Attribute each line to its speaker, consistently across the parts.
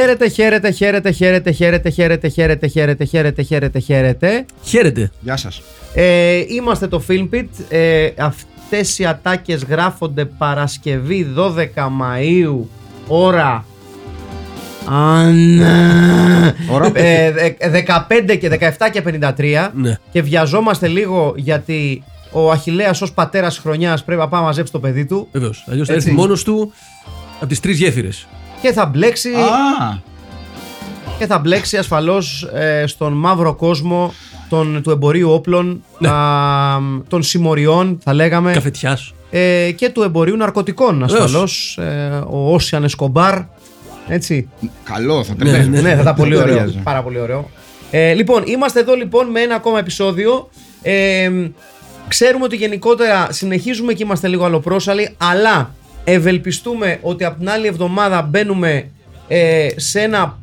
Speaker 1: Χαίρετε, χαίρετε, χαίρετε, χαίρετε, χαίρετε, χαίρετε, χαίρετε, χαίρετε, χαίρετε, χαίρετε, χαίρετε.
Speaker 2: Χαίρετε.
Speaker 3: Γεια σας.
Speaker 1: Ε, είμαστε το Filmpit. Ε, αυτές οι ατάκες γράφονται Παρασκευή 12 Μαΐου, ώρα... Αν...
Speaker 3: Ώρα.
Speaker 1: Ε, δε- 15 και 17 και 53
Speaker 2: Ναι.
Speaker 1: και βιαζόμαστε λίγο γιατί ο Αχιλέας ως πατέρας χρονιάς πρέπει να πάει να μαζέψει το παιδί του
Speaker 2: Βεβαίως. Αλλιώς θα
Speaker 1: Έτσι.
Speaker 2: έρθει μόνος του από τις τρεις γέφυρες.
Speaker 1: Και θα μπλέξει
Speaker 3: Α,
Speaker 1: και θα μπλέξει ασφαλώς ε, στον μαύρο κόσμο των, του εμπορίου όπλων,
Speaker 2: Ναι.
Speaker 1: α, των συμμοριών θα λέγαμε
Speaker 2: Καφετιάς.
Speaker 1: ε, και του εμπορίου ναρκωτικών
Speaker 2: Βεβαίως.
Speaker 1: ασφαλώς ε, ο Όσιαν Εσκομπάρ έτσι
Speaker 3: καλό θα
Speaker 2: Ναι,
Speaker 3: τρέχει.
Speaker 2: ναι,
Speaker 1: ναι, θα ήταν πολύ
Speaker 3: Δεν
Speaker 1: ωραίο.
Speaker 3: ταιριάζει.
Speaker 1: Πάρα πολύ ωραίο. Ε, λοιπόν, είμαστε εδώ λοιπόν με ένα ακόμα επεισόδιο. Ε, ξέρουμε ότι γενικότερα συνεχίζουμε και είμαστε λίγο αλλοπρόσαλοι, αλλά ευελπιστούμε ότι από την άλλη εβδομάδα μπαίνουμε ε, σε ένα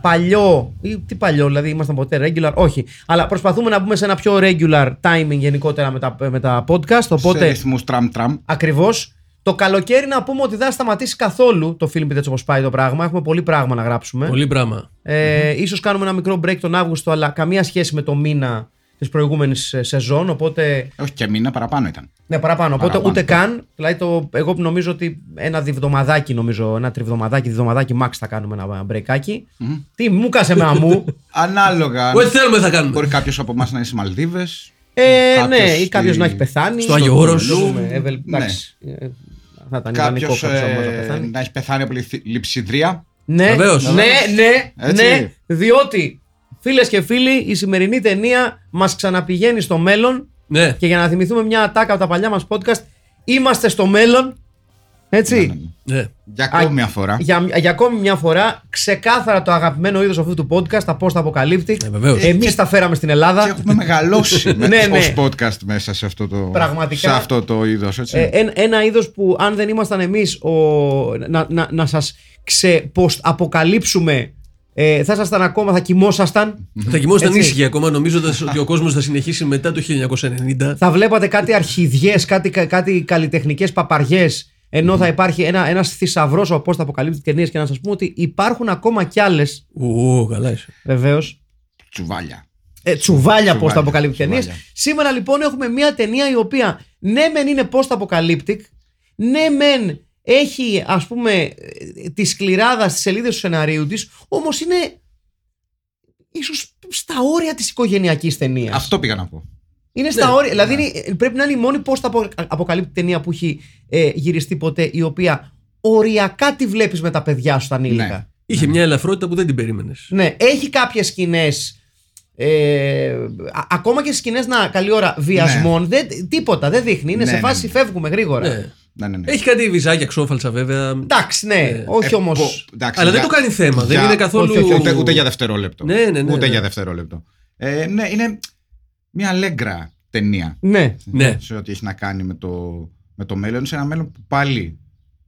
Speaker 1: παλιό. Ή, τι παλιό, δηλαδή ήμασταν ποτέ regular, όχι. Αλλά προσπαθούμε να μπούμε σε ένα πιο regular timing γενικότερα με τα, με τα podcast.
Speaker 3: Σε
Speaker 1: Οπότε
Speaker 3: ρυθμούς τραμ τραμ.
Speaker 1: Ακριβώς. Το καλοκαίρι να πούμε ότι δεν θα σταματήσει καθόλου το film έτσι όπως πάει το πράγμα. Έχουμε πολύ πράγμα να γράψουμε.
Speaker 2: Πολύ πράγμα.
Speaker 1: Ε, ίσως κάνουμε ένα μικρό break τον Αύγουστο, αλλά καμία σχέση με το μήνα της προηγούμενης σεζόν. Οπότε.
Speaker 3: Όχι και μήνα παραπάνω ήταν.
Speaker 1: Ναι, παραπάνω. Οπότε
Speaker 3: Παραπάνω.
Speaker 1: ούτε καν. Δηλαδή, το, εγώ νομίζω ότι ένα διβδομαδάκι, νομίζω, ένα τριβδομαδάκι, διβδομαδάκι max θα κάνουμε ένα μπρεκάκι. Τι μου κάσε με αμού.
Speaker 3: Ανάλογα.
Speaker 2: Ό,τι θέλουμε θα κάνουμε.
Speaker 3: Μπορεί κάποιος από εμάς να είναι στις Μαλδίβες.
Speaker 1: ε,
Speaker 3: Κάποιος
Speaker 1: ναι, ή
Speaker 3: στη-
Speaker 1: κάποιος να έχει πεθάνει.
Speaker 2: στο Άγιο Όρος.
Speaker 1: Δούμε, Εύελ,
Speaker 3: Ναι.
Speaker 1: εντάξει. Ε, Θα ήταν ιδανικό
Speaker 3: Κάποιος
Speaker 1: κάποιος από εμάς να πεθάνει.
Speaker 3: να έχει πεθάνει από λιθ- λειψιδρία.
Speaker 1: Ναι,
Speaker 2: Βεβαίως.
Speaker 1: ναι, ναι,
Speaker 3: Έτσι.
Speaker 1: ναι, διότι φίλες και φίλοι η σημερινή ταινία μας ξαναπηγαίνει στο μέλλον
Speaker 2: Ναι.
Speaker 1: και για να θυμηθούμε μια ατάκα από τα παλιά μας podcast είμαστε στο μέλλον έτσι
Speaker 2: ναι.
Speaker 3: Για ακόμη μια φορά.
Speaker 1: για, για ακόμη μια φορά ξεκάθαρα το αγαπημένο είδος αυτού του podcast τα post apocalyptic
Speaker 2: Ε, βεβαίως.
Speaker 1: εμείς τα φέραμε στην
Speaker 3: Και
Speaker 1: Ελλάδα
Speaker 3: έχουμε μεγαλώσει με,
Speaker 1: Ναι, ναι.
Speaker 3: ως podcast μέσα σε αυτό το,
Speaker 1: Πραγματικά.
Speaker 3: σε αυτό το είδος, έτσι.
Speaker 1: ε, ένα, ένα είδος που αν δεν ήμασταν εμείς ο, να, να, να σας ξεποκαλύψουμε ε, θα ήσασταν ακόμα, θα κοιμόσασταν
Speaker 2: Θα κοιμόσταν
Speaker 1: Έτσι.
Speaker 2: ήσυχοι ακόμα νομίζοντας ότι ο κόσμος θα συνεχίσει μετά το 1990.
Speaker 1: θα βλέπατε κάτι αρχιδιές, κάτι, κάτι καλλιτεχνικές παπαριές ενώ θα υπάρχει ένα, ένας θησαυρός από πώς θα αποκαλύπτει ταινίες και να σας πούμε ότι υπάρχουν ακόμα κι άλλες
Speaker 2: Ω, καλά είσαι.
Speaker 1: βεβαίως
Speaker 3: Τσουβάλια.
Speaker 1: ε, τσουβάλια πώς θα
Speaker 3: Τσουβάλια,
Speaker 1: αποκαλύπτει ταινίες.
Speaker 3: τσουβάλια.
Speaker 1: Σήμερα λοιπόν έχουμε μια ταινία η οποία ναι μεν είναι post apocalyptic, ναι μεν έχει ας πούμε ε, τη σκληράδα στις σελίδες του σεναρίου της, όμως είναι ίσως στα όρια της οικογενειακής ταινίας.
Speaker 3: Αυτό πήγα να πω.
Speaker 1: Είναι στα
Speaker 2: Ναι.
Speaker 1: όρια. Δηλαδή είναι- πρέπει να είναι η μόνη post αποκαλύπτει ταινία που έχει ε, γυριστεί ποτέ, η οποία οριακά τη βλέπεις με τα παιδιά σου τα ανήλικα.
Speaker 3: Ναι.
Speaker 2: Είχε μια ελαφρότητα που δεν την περίμενες.
Speaker 1: Ναι, έχει κάποιες σκηνές. Ε, α- ακόμα και σκηνές να καλή ώρα βιασμών. Δεν, τίποτα, δεν δείχνει. Είναι
Speaker 3: Ναι,
Speaker 1: σε
Speaker 3: ναι,
Speaker 1: φάση
Speaker 3: ναι.
Speaker 1: φεύγουμε γρήγορα.
Speaker 2: Ναι.
Speaker 3: Ναι, ναι, ναι.
Speaker 2: Έχει κάτι βυζάκια ξόφαλτσα βέβαια.
Speaker 1: Εντάξει, ναι,
Speaker 2: Ναι.
Speaker 1: όχι
Speaker 3: Ε,
Speaker 1: όμως.
Speaker 3: πο- εντάξει,
Speaker 2: Αλλά δεν
Speaker 3: για-
Speaker 2: το κάνει θέμα. Δεν
Speaker 3: για-
Speaker 2: είναι καθόλου.
Speaker 1: όχι, όχι,
Speaker 3: Ούτε, ούτε για δευτερόλεπτο.
Speaker 2: Ναι, ναι, ναι,
Speaker 3: Ούτε
Speaker 2: ναι.
Speaker 3: για δευτερόλεπτο. Ε, ναι, είναι μια αλέγκρα ταινία.
Speaker 1: Ναι.
Speaker 2: Ναι.
Speaker 3: Σε ό,τι έχει να κάνει με το, με το μέλλον. Σε ένα μέλλον που πάλι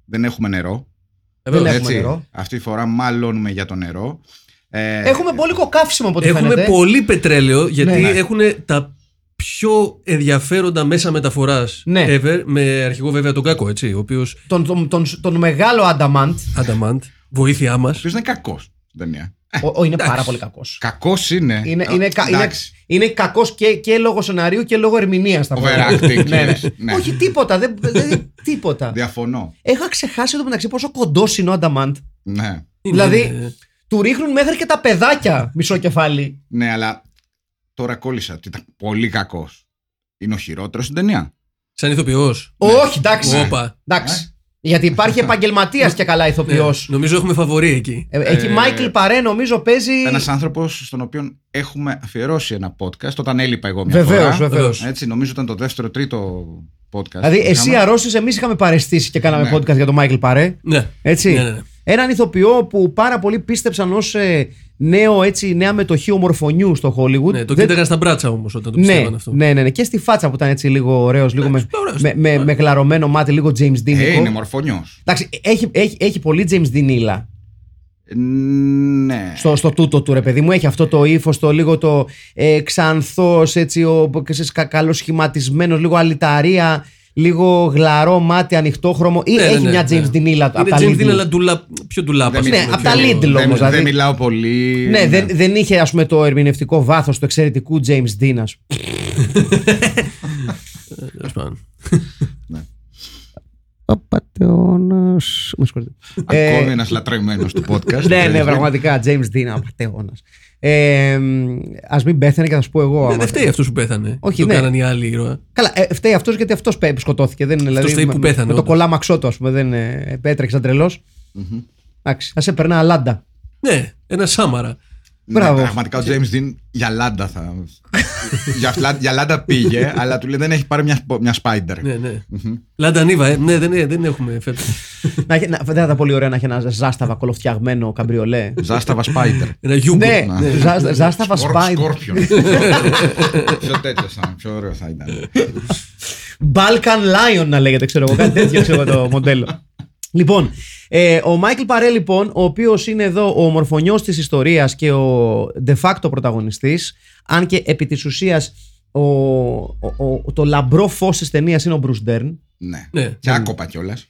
Speaker 3: δεν έχουμε νερό.
Speaker 2: Ε,
Speaker 1: Δεν
Speaker 2: βέβαια.
Speaker 1: έχουμε νερό.
Speaker 3: Αυτή τη φορά μάλλον για το νερό. Ε,
Speaker 1: Έχουμε πολύ κοκάφισιμο από ό,τι
Speaker 2: Έχουμε
Speaker 1: φαίνεται.
Speaker 2: πολύ πετρέλαιο γιατί
Speaker 1: Ναι.
Speaker 2: έχουν τα πιο ενδιαφέροντα μέσα μεταφοράς
Speaker 1: Ναι.
Speaker 2: ever. Με αρχηγό βέβαια τον Κάκο, έτσι. Ο οποίο.
Speaker 1: Τον, τον, τον, τον μεγάλο Adamant.
Speaker 2: Adamant, βοήθειά μας.
Speaker 3: Ο οποίος είναι κακός στην ταινία.
Speaker 1: Ο, ο, είναι
Speaker 2: Εντάξει.
Speaker 1: πάρα πολύ κακός.
Speaker 3: Κακός είναι.
Speaker 1: Είναι,
Speaker 3: Ε,
Speaker 1: είναι, κα- είναι,
Speaker 3: εντάξει.
Speaker 1: είναι κακός και, και λόγω σεναρίου και λόγω ερμηνείας.
Speaker 3: Overacting,
Speaker 1: ναι, ναι.
Speaker 3: λες. Ναι.
Speaker 1: Όχι τίποτα. Δεν, δεν- τίποτα.
Speaker 3: Διαφωνώ.
Speaker 1: Είχα ξεχάσει εδώ μεταξύ πόσο κοντός είναι ο Ανταμάντ.
Speaker 3: Ναι.
Speaker 1: Δηλαδή- Του ρίχνουν μέχρι και τα παιδάκια μισό κεφάλι.
Speaker 3: Ναι, αλλά τώρα κόλλησα ότι ήταν πολύ κακός. είναι ο χειρότερος στην ταινία.
Speaker 2: Σαν ηθοποιός.
Speaker 1: Όχι, εντάξει.
Speaker 2: Όπα.
Speaker 1: Εντάξει. Γιατί υπάρχει επαγγελματίας και καλά ηθοποιός.
Speaker 2: Ναι, νομίζω έχουμε φαβορή εκεί.
Speaker 1: Εκεί Μάικλ Παρέ νομίζω παίζει.
Speaker 3: Ένας άνθρωπος στον οποίο έχουμε αφιερώσει ένα podcast όταν έλειπα εγώ μια
Speaker 1: Βεβαίως,
Speaker 3: φορά.
Speaker 1: βεβαίως.
Speaker 3: Έτσι, νομίζω ήταν το δεύτερο τρίτο podcast.
Speaker 1: Δηλαδή,
Speaker 3: που
Speaker 1: εσύ
Speaker 3: είχαμε.
Speaker 1: αρρώστησε, εμείς είχαμε παραισθήσεις και κάναμε
Speaker 3: Ναι.
Speaker 1: podcast για τον Μάικλ Παρέ.
Speaker 2: Ναι.
Speaker 1: Έτσι.
Speaker 2: Ναι, ναι, ναι.
Speaker 1: Έναν ηθοποιό που πάρα πολλοί πίστεψαν ως νέο, έτσι, νέα μετοχή ομορφωνιού στο Hollywood.
Speaker 2: Ναι, το
Speaker 1: Δεν-
Speaker 2: κοίταγαν στα μπράτσα όμως όταν το
Speaker 1: ναι,
Speaker 2: πιστεύαν αυτό.
Speaker 1: ναι, ναι, ναι. Και στη φάτσα που ήταν έτσι λίγο ωραίος, λίγο με,
Speaker 2: ωραίος.
Speaker 1: με, με, με γλαρωμένο μάτι, λίγο James Dean.
Speaker 3: Ε, είναι μορφωνιός.
Speaker 1: Εντάξει, έχει, έχει, έχει πολύ James Dean ύλα
Speaker 3: Ναι.
Speaker 1: στο, στο τούτο του ρε παιδί μου. Έχει αυτό το ύφος, το λίγο το ε, ξανθός, έτσι, ο ξέρεις, κα- καλοσχηματισμένος, λίγο αλυταρία, λίγο γλαρό μάτι, ανοιχτόχρωμο. Ή
Speaker 2: Ναι, ναι,
Speaker 1: έχει
Speaker 2: ναι,
Speaker 1: μια
Speaker 2: ναι.
Speaker 1: James Dean ύλα από
Speaker 2: Είναι
Speaker 1: τα
Speaker 2: James Dean,
Speaker 1: Lidl.
Speaker 2: αλλά ντουλα, πιο ντουλάπα.
Speaker 3: Δεν
Speaker 1: Ναι,
Speaker 3: μιλάω-
Speaker 1: απ' τα
Speaker 3: δεν-
Speaker 1: Lidl
Speaker 3: δεν-
Speaker 1: όμως, δηλαδή.
Speaker 3: Δεν μιλάω πολύ.
Speaker 1: Ναι, δεν, δεν είχε ας πούμε το ερμηνευτικό βάθος του εξαιρετικού James Dean ας
Speaker 2: Τέλος πάντων.
Speaker 1: Ο πατεώνας Με συγχωρείτε
Speaker 3: Ακόμη
Speaker 1: Ε,
Speaker 3: ένας λατρεμένος του podcast.
Speaker 1: Ναι, ναι,
Speaker 3: Δηλαδή,
Speaker 1: πραγματικά James Dean, ο πατεώνας ε, Ας μην πέθανε και θα σου πω εγώ
Speaker 2: Ναι,
Speaker 1: άμα-
Speaker 2: Δεν φταίει αυτός που πέθανε.
Speaker 1: Όχι,
Speaker 2: το
Speaker 1: ναι.
Speaker 2: κάνανε οι άλλοι ήρωα.
Speaker 1: Καλά, ε, φταίει αυτός γιατί αυτός πέ- σκοτώθηκε δεν, είναι, δηλαδή,
Speaker 2: φταίει που
Speaker 1: με-
Speaker 2: πέθανε,
Speaker 1: Με το
Speaker 2: όντως.
Speaker 1: κολάμαξό του ας πούμε Δεν ε, έτρεξε σαν τρελός Εντάξει, θα σε περνά αλάντα
Speaker 2: Ναι, ένα σάμαρα.
Speaker 3: Ναι,
Speaker 1: Μπράβο.
Speaker 3: πραγματικά ο James Dean για λάντα θα. για, φλα- για λάντα πήγε, αλλά του λέει δεν έχει πάρει μια, σπο- μια spider.
Speaker 2: Ναι, ναι. Λάντα Νίβα, ε. Ναι, δεν, δεν έχουμε φέτος.
Speaker 1: να, έχει- να, Δεν θα ήταν πολύ ωραίο να έχει ένα ζάσταβα κολοφτιαγμένο καμπριολέ
Speaker 3: Ζάσταβα spider.
Speaker 2: Ένα γιούγκο.
Speaker 1: Ναι, ζά- ζάσταβα σπάι
Speaker 3: Σκόρπιον. πιο τέτοιο θα είναι, πιο ωραίο θα ήταν.
Speaker 1: Balkan Lion να λέγεται, ξέρω εγώ. Κάτι τέτοιο ξέρω εγώ το μοντέλο. Λοιπόν, ε, ο Μάικλ Παρέ, λοιπόν, ο οποίος είναι εδώ ο ομορφωνιός της ιστορίας και ο de facto πρωταγωνιστής, αν και επί της ουσίας ο, ο- ο- το λαμπρό φως της ταινίας είναι ο Bruce Dern.
Speaker 3: Ναι.
Speaker 2: Ναι.
Speaker 3: Και άκοπα κιόλας.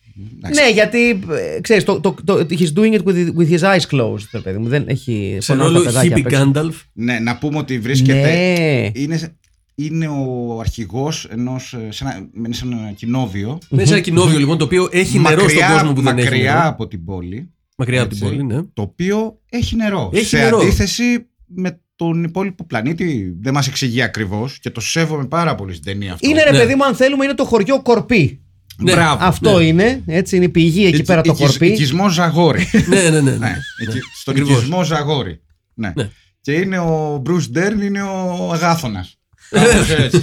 Speaker 1: Ναι, γιατί ε, ξέρεις, το, το, το, he's doing it with, with his eyes closed, ρε παιδί μου. Δεν έχει
Speaker 2: Σε
Speaker 1: φωνάζει
Speaker 2: ρόλο
Speaker 1: τα παιδάκια
Speaker 2: Hippie
Speaker 1: απ' έξω.
Speaker 2: Γκάνταλφ.
Speaker 3: Ναι, να πούμε ότι βρίσκεται.
Speaker 1: Ναι.
Speaker 3: Είναι, είναι ο αρχηγός ενός, ε, σε ένα, μένει σε ένα κοινόβιο.
Speaker 2: Είναι σε ένα κοινόβιο λοιπόν το οποίο έχει νερό στον κόσμο που δεν έχει.
Speaker 3: μακριά
Speaker 2: νερό.
Speaker 3: από την πόλη.
Speaker 2: Μακριά από
Speaker 3: Έτσι.
Speaker 2: την πόλη, ναι.
Speaker 3: Το οποίο έχει νερό.
Speaker 2: Έχει
Speaker 3: σε
Speaker 2: νερό.
Speaker 3: αντίθεση με τον υπόλοιπο πλανήτη. Δεν μας εξηγεί ακριβώς και το σέβομαι πάρα πολύ στην ταινία αυτό.
Speaker 1: Είναι ρε
Speaker 2: Ναι.
Speaker 1: παιδί μου, αν θέλουμε, είναι το χωριό Κορπή.
Speaker 2: Ναι.
Speaker 3: Μπράβο.
Speaker 1: Αυτό είναι, έτσι είναι η πηγή εκεί
Speaker 3: Οικι-
Speaker 1: πέρα το
Speaker 3: οικισ-
Speaker 1: Κορπή.
Speaker 3: Οικισμό Ζαγόρι.
Speaker 2: ναι, ναι, ναι.
Speaker 3: ναι,
Speaker 2: ναι.
Speaker 3: εκεί, στον
Speaker 2: Ακριβώς.
Speaker 3: οικισμό Ζαγόρι. Ναι.
Speaker 2: Ναι.
Speaker 3: Και είναι ο Bruce Dern, είναι ο Αγάθωνας.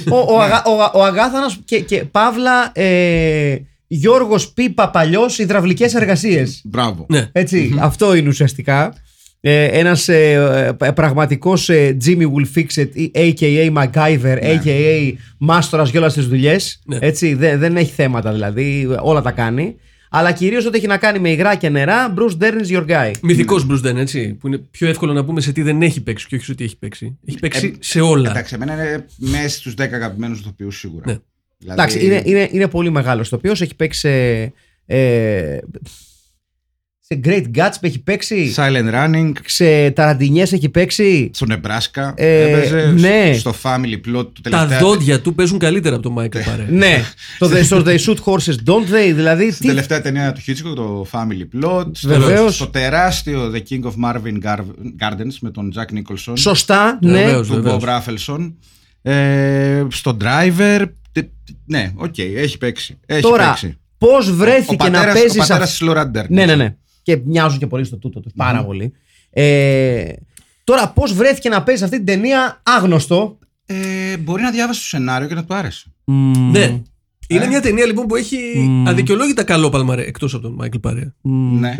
Speaker 1: Ο, ο, Αγα- ο, ο Αγάθανας και, και Παύλα ε, Γιώργος Π. Παπαλιός υδραυλικές εργασίες.
Speaker 3: Μπράβο.
Speaker 2: Ναι.
Speaker 1: Έτσι, αυτό είναι ουσιαστικά. Ε, ένας ε, ε, πραγματικός ε, Jimmy Will Fix It, ή a.k.a. MacGyver, a.k.a. Μάστορας για όλες τις δουλειές.
Speaker 2: Ναι.
Speaker 1: Έτσι, δεν, δεν έχει θέματα δηλαδή, όλα τα κάνει. Αλλά κυρίως ό,τι έχει να κάνει με υγρά και νερά, Bruce Dern is your guy.
Speaker 2: Μυθικός Bruce Dern, έτσι. Που είναι πιο εύκολο να πούμε σε τι δεν έχει παίξει και όχι σε τι έχει παίξει. Έχει παίξει
Speaker 3: Ε,
Speaker 2: σε όλα.
Speaker 3: Εντάξει, εμένα είναι μέσα στους 10 αγαπημένους ηθοποιούς σίγουρα.
Speaker 2: Ναι.
Speaker 3: Δηλαδή,
Speaker 1: Εντάξει, είναι, είναι, είναι πολύ μεγάλος το οποίο έχει παίξει σε. Ε, σε Great Gatsby έχει παίξει;
Speaker 3: Silent Running,
Speaker 1: Σε Ταραντινιέ έχει παίξει;
Speaker 3: στο Νεμπράσκα,
Speaker 1: Ε,
Speaker 3: έπαιζε
Speaker 1: ναι.
Speaker 3: στο Family Plot του
Speaker 2: Τα
Speaker 3: τελευταία.
Speaker 2: δόντια του παίζουν καλύτερα από τον Μάικλ Παρέ.
Speaker 1: ναι, το They, στο They Shoot Horses Don't They, δηλαδή.
Speaker 3: Στην
Speaker 1: Τι,
Speaker 3: τελευταία ταινία του Hitchcock, το Family Plot. Στο,
Speaker 1: Βεβαίως.
Speaker 3: στο τεράστιο The King of Marvin Gar- Gardens με τον Jack Nicholson.
Speaker 1: σωστά, ναι.
Speaker 2: Βεβαίως.
Speaker 3: του Bob Rafelson. Ε, στο Driver. τε- Ναι, οκ, έχει παίξει. Έχει
Speaker 1: Τώρα,
Speaker 3: παίξει.
Speaker 1: πώς
Speaker 3: Ο
Speaker 1: βρέθηκε
Speaker 3: πατέρας,
Speaker 1: να
Speaker 3: ο
Speaker 1: παίζεις.
Speaker 3: πατέρας της Laura Dern.
Speaker 1: Ναι, ναι, ναι. Και μοιάζουν και πολύ στο τούτο τους. Πάρα πολύ. Ε, τώρα, πώς βρέθηκε να παίζεις αυτή την ταινία άγνωστο;
Speaker 3: Ε, μπορεί να διάβασες το σενάριο και να του άρεσε.
Speaker 2: Ναι. Είναι
Speaker 3: Ε.
Speaker 2: μια ταινία λοιπόν που έχει αδικαιολόγητα καλό παλμαρέ εκτός από τον Μάικλ Παρέ.
Speaker 3: Ναι,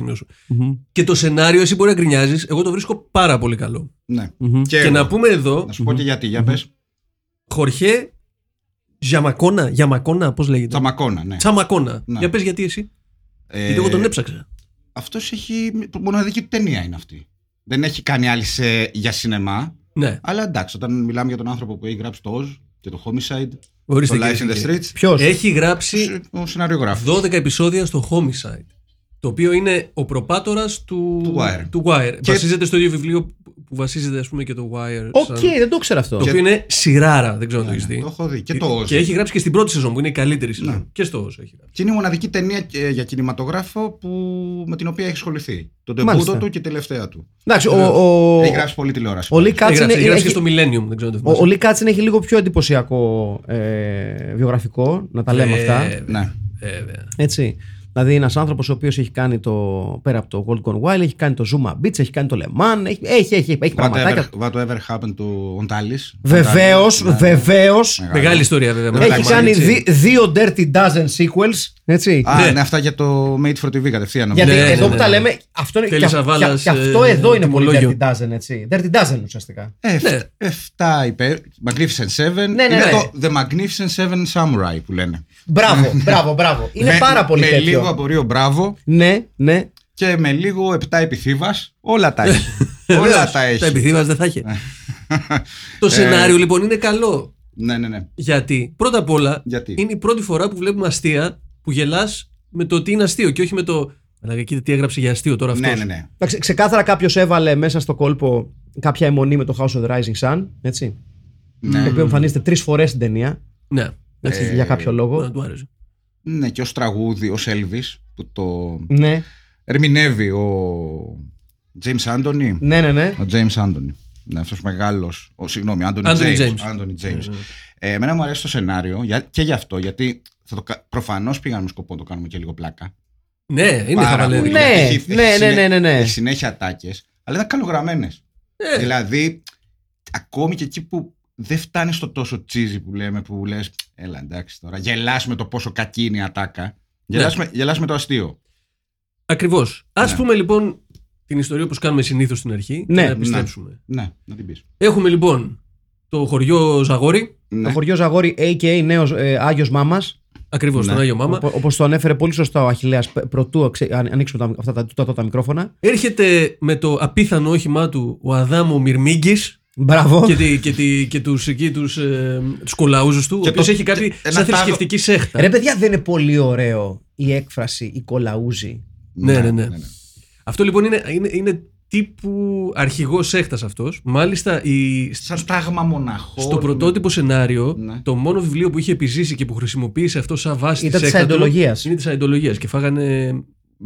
Speaker 2: Και το σενάριο, εσύ μπορεί να γκρινιάζεις, εγώ το βρίσκω πάρα πολύ καλό.
Speaker 3: ναι.
Speaker 2: Και
Speaker 3: εγώ.
Speaker 2: να πούμε εδώ,
Speaker 3: Να σου πω και γιατί, για πες.
Speaker 2: Χορχέ Γιαμακόνα, Γιαμακόνα, πώς λέγεται;
Speaker 3: Τσαμακώνα, ναι.
Speaker 2: Τσαμακόνα.
Speaker 3: Ναι.
Speaker 2: Για πες γιατί εσύ.
Speaker 3: Ε,
Speaker 2: Γιατί εγώ τον έψαξα.
Speaker 3: Αυτός έχει, μοναδική του ταινία είναι αυτή. Δεν έχει κάνει άλλη σε, για σινεμά.
Speaker 2: Ναι,
Speaker 3: Αλλά εντάξει, όταν μιλάμε για τον άνθρωπο που έχει γράψει το Oz και το Homicide,
Speaker 2: ορίστε.
Speaker 3: το Life
Speaker 2: κύριε
Speaker 3: in the
Speaker 2: και κύριοι.
Speaker 3: Streets,
Speaker 2: Ποιος; Έχει γράψει
Speaker 3: ο σενάριογράφος.
Speaker 2: 12 επεισόδια στο Homicide. Το οποίο είναι ο προπάτορας του,
Speaker 3: Του Wire.
Speaker 2: του Wire.
Speaker 3: Και-
Speaker 2: Βασίζεται στο ίδιο βιβλίο που βασίζεται, ας πούμε, και το Wire.
Speaker 1: Οκ,
Speaker 2: σαν-
Speaker 1: δεν το ξέρω αυτό.
Speaker 2: Το οποίο είναι σειράρα, δεν ξέρω αν το έχεις δει.
Speaker 3: Το έχω δει. Και το Oz.
Speaker 2: Και έχει γράψει και στην πρώτη σεζόν που είναι η καλύτερη σεζόν.
Speaker 3: Ναι.
Speaker 2: Και στο Oz έχει γράψει.
Speaker 3: Και είναι η μοναδική ταινία ε, για κινηματογράφο που, με την οποία έχει ασχοληθεί. Το
Speaker 1: Μάλιστα.
Speaker 3: ντεμπούτο του και η τελευταία του.
Speaker 1: Εντάξει, ο, ο,
Speaker 3: Έχει γράψει πολύ τηλεόραση.
Speaker 1: ο Lee
Speaker 2: Έχει
Speaker 1: Katzin
Speaker 2: γράψει, έχει γράψει
Speaker 1: έχει-
Speaker 2: και στο Millennium, δεν ξέρω αν το
Speaker 1: ο,
Speaker 2: θυμάσαι.
Speaker 1: ο Lee Katzin έχει λίγο πιο εντυπωσιακό ε, βιογραφικό, να τα λέμε αυτά.
Speaker 2: Βέβαια,
Speaker 3: Ναι.
Speaker 2: βέβαια.
Speaker 1: Έτσι. Δηλαδή, ένας άνθρωπος ο οποίος έχει κάνει το. πέρα από το Gold Gone Wild, έχει κάνει το Zuma Beach, έχει κάνει το Le Mans, έχει, έχει, έχει, έχει πραγματάκια.
Speaker 3: Whatever, whatever happened to Ontalis.
Speaker 1: Βεβαίως,
Speaker 3: Ναι.
Speaker 1: βεβαίως.
Speaker 2: Μεγάλη ιστορία, βέβαια.
Speaker 3: Ναι,
Speaker 1: Έχει
Speaker 3: εντάξει,
Speaker 1: κάνει
Speaker 2: έτσι.
Speaker 1: δι- δύο Dirty Dozen sequels. Έτσι.
Speaker 3: Α,
Speaker 2: Ναι.
Speaker 3: είναι αυτά για το Made for TV κατευθείαν. νομίζω.
Speaker 1: Γιατί
Speaker 2: ναι,
Speaker 1: εδώ
Speaker 2: ναι,
Speaker 1: που
Speaker 2: ναι.
Speaker 1: τα λέμε, αυτό είναι.
Speaker 2: Θέλεις
Speaker 1: Και,
Speaker 2: να
Speaker 1: και-
Speaker 2: βάλας,
Speaker 1: και αυτό
Speaker 2: ε,
Speaker 1: εδώ είναι πολύ
Speaker 2: τιμολόγιο.
Speaker 1: Dirty Dozen, έτσι. Dirty Dozen ουσιαστικά.
Speaker 3: Ε,
Speaker 2: Ναι.
Speaker 3: 7 υπέρ. Magnificent 7.
Speaker 1: ναι,
Speaker 3: είναι
Speaker 1: ναι.
Speaker 3: το The Magnificent 7 Samurai που λένε.
Speaker 1: Μπράβο, μπράβο, μπράβο. Είναι
Speaker 3: Με-
Speaker 1: πάρα πολύ
Speaker 3: Με
Speaker 1: τέτοιο.
Speaker 3: λίγο απορίο μπράβο
Speaker 1: Ναι, ναι.
Speaker 3: και με λίγο 7 επιθύβα. Όλα τα έχει. Όλα
Speaker 2: Βεβαίως,
Speaker 3: τα έχει.
Speaker 2: Τα επιθύμας δεν θα είχε. το σενάριο λοιπόν είναι καλό.
Speaker 3: Ναι, ναι, ναι.
Speaker 2: Γιατί πρώτα απ' όλα
Speaker 3: Γιατί;
Speaker 2: είναι η πρώτη φορά που βλέπουμε αστεία που γελάς με το τι είναι αστείο και όχι με το. Αλλά κοίτα τι έγραψε για αστείο τώρα αυτός.
Speaker 3: Ναι, ναι, ναι.
Speaker 1: Εντάξει, ξεκάθαρα κάποιος έβαλε μέσα στο κόλπο κάποια αιμονή με το House of the Rising Sun. Έτσι.
Speaker 3: Ναι.
Speaker 1: Το οποίο εμφανίζεται τρεις φορές στην ταινία.
Speaker 2: Ναι.
Speaker 1: Έτσι,
Speaker 3: Ε,
Speaker 1: για κάποιο λόγο.
Speaker 2: Να του άρεσε.
Speaker 3: Ναι, και ως τραγούδι, ως Elvis που το
Speaker 1: Ναι,
Speaker 3: ερμηνεύει ο James Anthony.
Speaker 1: ναι, ναι. ναι.
Speaker 3: Ο James Anthony. Ναι, αυτός μεγάλος. Συγγνώμη, Anthony,
Speaker 2: Anthony
Speaker 3: James.
Speaker 2: James.
Speaker 3: Anthony James.
Speaker 2: Ναι, ναι.
Speaker 3: Ε, εμένα μου αρέσει το σενάριο για, και γι' αυτό, γιατί προφανώς πήγαμε με σκοπό να το κάνουμε και λίγο πλάκα.
Speaker 2: Ναι, είναι
Speaker 3: Πάρα
Speaker 2: χαβαλέδι.
Speaker 3: πολύ.
Speaker 1: Ναι,
Speaker 3: Έχει- έχει
Speaker 1: ναι, ναι,
Speaker 3: συνέ-
Speaker 1: ναι, ναι, ναι.
Speaker 3: Έχει συνέχεια ατάκες, αλλά ήταν καλογραμμένες.
Speaker 2: Ε,
Speaker 3: Δηλαδή, ακόμη και εκεί που δεν φτάνει στο τόσο τσίζι που λέμε, που λες, έλα εντάξει τώρα, γελάς με το πόσο κακή είναι η ατάκα. Γελάς,
Speaker 2: Ναι.
Speaker 3: με, γελάς με το αστείο.
Speaker 2: Ακριβώς. Α
Speaker 3: Ναι.
Speaker 2: πούμε λοιπόν την ιστορία όπως κάνουμε συνήθως στην αρχή
Speaker 1: Ναι,
Speaker 2: και να
Speaker 1: ναι.
Speaker 2: επιστρέψουμε.
Speaker 3: Ναι, να την πεις.
Speaker 2: Έχουμε λοιπόν το χωριό Ζαγόρι.
Speaker 1: Το
Speaker 3: Ναι.
Speaker 1: χωριό Ζαγόρι, a.k.a. νέος ε, Άγιος Μάμας.
Speaker 2: Ακριβώς,
Speaker 3: Ναι.
Speaker 2: τον Άγιο Μάμα.
Speaker 1: Όπως το ανέφερε πολύ σωστά ο Αχηλέα, πρωτού αξε- αν- ανοίξουμε τα, αυτά τα, τα, τα, τα μικρόφωνα.
Speaker 2: Έρχεται με το απίθανο όχημά του ο Αδάμο Μυρμήγκης
Speaker 1: Μπράβο.
Speaker 2: και, τη, και, τη, και τους, εκεί, τους, ε, τους κολαούζους του,
Speaker 3: Και
Speaker 2: ο οποίος
Speaker 3: το-
Speaker 2: έχει κάτι
Speaker 3: ένα
Speaker 2: σαν
Speaker 3: τάγο-
Speaker 2: θρησκευτική σέχτα.
Speaker 1: Ρε παιδιά, δεν είναι πολύ ωραίο η έκφραση η κολαούζη.
Speaker 2: Ναι, ναι, ναι. Αυτό λοιπόν είναι, είναι, είναι τύπου αρχηγός σέχτας αυτός. Μάλιστα η,
Speaker 3: Σαν τάγμα μοναχών.
Speaker 2: στο πρωτότυπο σενάριο,
Speaker 3: Ναι.
Speaker 2: το μόνο βιβλίο που είχε επιζήσει και που χρησιμοποίησε αυτό σαν βάση
Speaker 1: Ήταν
Speaker 2: της
Speaker 1: της
Speaker 2: σέχτα του,
Speaker 1: Σαϊντολογίας.
Speaker 2: Είναι της Σαϊντολογίας και φάγανε...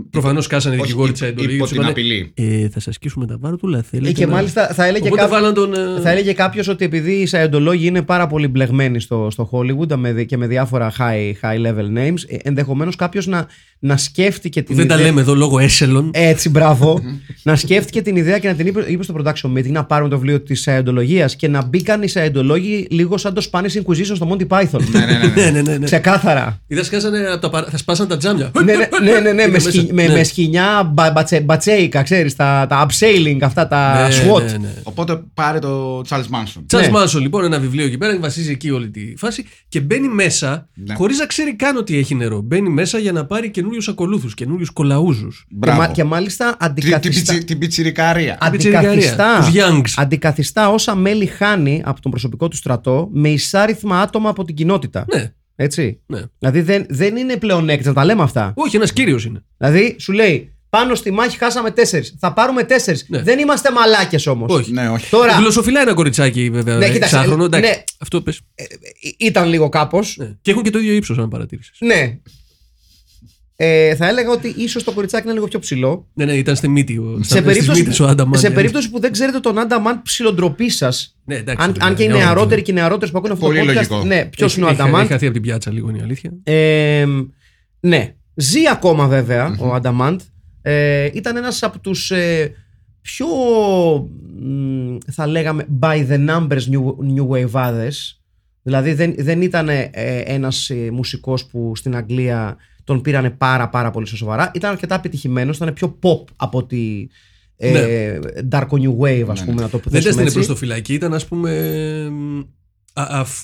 Speaker 2: Προφανώς κάσανε
Speaker 3: Όχι,
Speaker 2: δικηγόροι
Speaker 3: υπ-
Speaker 2: της Σαϊντολογίας.
Speaker 3: υπό
Speaker 2: και
Speaker 3: την
Speaker 2: είπανε,
Speaker 3: απειλή.
Speaker 2: Ε, θα σας σκίσουμε τα βάρτουλα, θέλετε
Speaker 1: Ε, και
Speaker 2: να-»
Speaker 1: μάλιστα θα έλεγε,
Speaker 2: Οπότε
Speaker 1: κάποιο,
Speaker 2: βάλαν τον... ε,
Speaker 1: θα έλεγε κάποιος ότι επειδή οι Σαϊοντολόγοι είναι πάρα πολύ μπλεγμένοι στο, στο Hollywood με, δι- και με διάφορα high, high level names, ε, ενδεχομένως κάποιος να, να σκέφτηκε την
Speaker 2: Δεν τα
Speaker 1: ιδέα-
Speaker 2: λέμε εδώ λόγω έσελον.
Speaker 1: Έτσι, μπράβο. να σκέφτηκε την ιδέα και να την είπε, είπε στο production meeting να πάρουμε το βιβλίο της Σαϊοντολογία και να μπήκαν οι Σαϊοντολόγοι λίγο σαν το Spanish Inquisition στο Monty Python.
Speaker 3: Ναι, ναι, ναι, ναι.
Speaker 2: ναι, ναι, ναι, ναι.
Speaker 1: Ξεκάθαρα.
Speaker 2: Είδα σκάσανε από τα παρα... θα σπάσαν τα τζάμια.
Speaker 1: ναι, ναι, ναι, ναι, ναι, με,
Speaker 2: Μέσα.
Speaker 1: σκι- με,
Speaker 2: Ναι.
Speaker 1: με σκηνιά μπα, μπατσε, μπατσέικα, ξέρεις, τα, τα upsailing, αυτά τα
Speaker 2: Ναι,
Speaker 1: SWAT.
Speaker 2: ναι, ναι.
Speaker 3: Οπότε πάρε το Charles Manson.
Speaker 2: Τσάρλ
Speaker 1: Ναι.
Speaker 2: Μάνσον, λοιπόν, ένα βιβλίο εκεί πέρα, βασίζει εκεί όλη τη φάση και μπαίνει μέσα
Speaker 3: Ναι.
Speaker 2: χωρίς να ξέρει καν ότι έχει νερό. Μπαίνει μέσα για να πάρει καινούριους ακολούθους, καινούριους κολαούζους.
Speaker 1: Και,
Speaker 3: Μπράβο.
Speaker 1: μα- και μάλιστα
Speaker 3: Την- την,
Speaker 1: αντικαθιστά,
Speaker 3: πιτσι- την πιτσιρικαρία.
Speaker 1: αντικαθιστά,
Speaker 2: Τους Youngs.
Speaker 1: αντικαθιστά όσα μέλη χάνει από τον προσωπικό του στρατό με εισάριθμα άτομα από την κοινότητα.
Speaker 2: Ναι,
Speaker 1: Έτσι.
Speaker 2: ναι.
Speaker 1: Δηλαδή δεν, δεν είναι πλεονέκτημα, να τα λέμε αυτά.
Speaker 2: Όχι, ένας κύριος είναι.
Speaker 1: Δηλαδή σου λέει πάνω στη μάχη χάσαμε τέσσερις. Θα πάρουμε τέσσερις.
Speaker 2: Ναι.
Speaker 1: Δεν είμαστε μαλάκες όμως.
Speaker 2: Όχι.
Speaker 3: Ναι, όχι.
Speaker 1: Τώρα
Speaker 2: Γλωσσοφιλά ένα κοριτσάκι, βέβαια.
Speaker 1: Ναι, κοίταξε,
Speaker 2: εξάχρονο. Εντάξει,
Speaker 1: ναι.
Speaker 2: αυτό πες.
Speaker 1: ε, ήταν λίγο κάπως.
Speaker 2: Ναι. Και έχουν και το ίδιο ύψος, αν παρατήρησες.
Speaker 1: Ναι. Ε, θα έλεγα ότι ίσως το κοριτσάκι είναι λίγο πιο ψηλό.
Speaker 2: Ναι, ναι, ήταν στη μύτη. Ο,
Speaker 1: Σε
Speaker 2: στις
Speaker 1: περίπτωση,
Speaker 2: μύτες ο Άνταμαν.
Speaker 1: σε
Speaker 2: ναι.
Speaker 1: περίπτωση που δεν ξέρετε τον Άνταμαν ψιλοντροπή σας.
Speaker 2: Ναι, εντάξει,
Speaker 1: Αν,
Speaker 2: βέβαια,
Speaker 1: αν και οι
Speaker 2: για όλους,
Speaker 1: νεαρότεροι
Speaker 2: ναι.
Speaker 1: και οι νεαρότερε που ακούνε αυτό
Speaker 3: Πολύ
Speaker 1: το podcast.
Speaker 3: λογικό.
Speaker 1: Ναι, ποιος
Speaker 2: Έχει-
Speaker 1: είναι ο
Speaker 2: έχει-
Speaker 1: Άνταμαν.
Speaker 2: Έχει χαθεί από την πιάτσα λίγο, είναι η αλήθεια.
Speaker 1: Ε, ναι. Ζει ακόμα βέβαια ο Ανταμάντ. Ε, ήταν ένας από τους ε, πιο μ, θα λέγαμε by the numbers new, new wave Δηλαδή δεν, δεν ήταν ε, ένας ε, μουσικός που στην Αγγλία τον πήρανε πάρα πάρα πολύ στα σοβαρά. Ήταν αρκετά επιτυχημένος, ήταν πιο pop από ότι ε, dark new wave ας
Speaker 3: Ναι,
Speaker 1: πούμε
Speaker 3: ναι.
Speaker 1: να το
Speaker 2: Δεν
Speaker 1: θέσουμε
Speaker 2: έστεινε
Speaker 1: έτσι.
Speaker 2: προ το φυλακή, ήταν ας πούμε. α- αφ-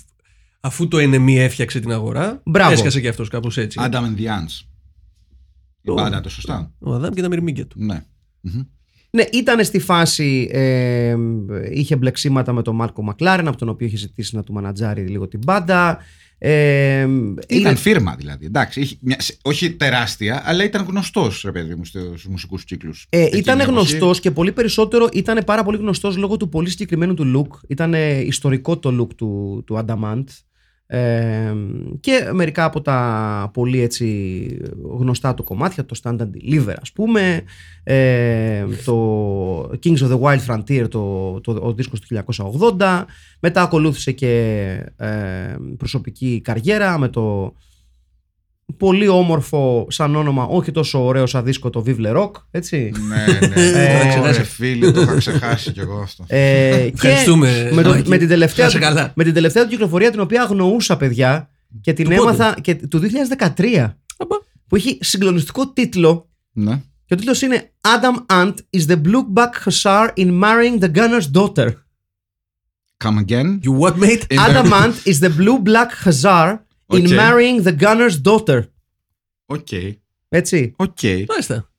Speaker 2: αφού το NME έφτιαξε την αγορά,
Speaker 1: Μπράβο.
Speaker 2: έσκασε και αυτός κάπως έτσι.
Speaker 3: Adam and the Ants.
Speaker 2: Το-
Speaker 3: Πάντα το σωστά.
Speaker 2: Ο Αδάμ και τα μυρμήγκια του.
Speaker 3: Ναι. Μμμ.
Speaker 1: Ναι, ήταν στη φάση. Ε, είχε μπλεξίματα με τον Μάρκο Μακλάρεν, από τον οποίο είχε ζητήσει να του μανατζάρει λίγο την μπάντα. Ε,
Speaker 3: Ήταν
Speaker 1: είναι-
Speaker 3: φίρμα δηλαδή. Εντάξει, είχε μια- σε- όχι τεράστια, αλλά ήταν γνωστός, ρε παιδί μου, στους μουσικούς κύκλους.
Speaker 1: Ε, ήταν γνωστός και πολύ περισσότερο ήταν πάρα πολύ γνωστός λόγω του πολύ συγκεκριμένου του look. Ήταν ε, ιστορικό το look του, του Adamant. Ε, και μερικά από τα πολύ έτσι γνωστά του κομμάτια, το Stand and Deliver ας πούμε, ε, το Kings of the Wild Frontier, το, το, ο δίσκος του 1980, μετά ακολούθησε και ε, προσωπική καριέρα με το πολύ όμορφο σαν όνομα, όχι τόσο ωραίο σαν δίσκο το Vive Le Rock, έτσι.
Speaker 3: Ναι, ναι.
Speaker 1: Ε,
Speaker 3: Ωρε,
Speaker 2: ξεχάσει.
Speaker 3: φίλε, το είχα ξεχάσει κι εγώ αυτό.
Speaker 1: Ε, και
Speaker 2: Ευχαριστούμε,
Speaker 1: με, το-
Speaker 2: Μάκη.
Speaker 1: με, την τελευταία,
Speaker 2: Να είσαι καλά.
Speaker 1: με την τελευταία του κυκλοφορία την οποία αγνοούσα παιδιά και την
Speaker 2: Του πότε;
Speaker 1: έμαθα και, του 2013
Speaker 2: Αμπα.
Speaker 1: που έχει συγκλονιστικό τίτλο
Speaker 3: Ναι.
Speaker 1: και ο τίτλος είναι Adam Ant is the blue black hussar in marrying the gunner's daughter.
Speaker 3: Come again.
Speaker 2: You what, mate?
Speaker 3: In the-
Speaker 1: Adam Ant is the blue black hussar in
Speaker 3: Okay.
Speaker 1: marrying the gunner's daughter.
Speaker 3: Οκ.
Speaker 1: Έτσι.
Speaker 3: Οκ.
Speaker 2: Μάλιστα.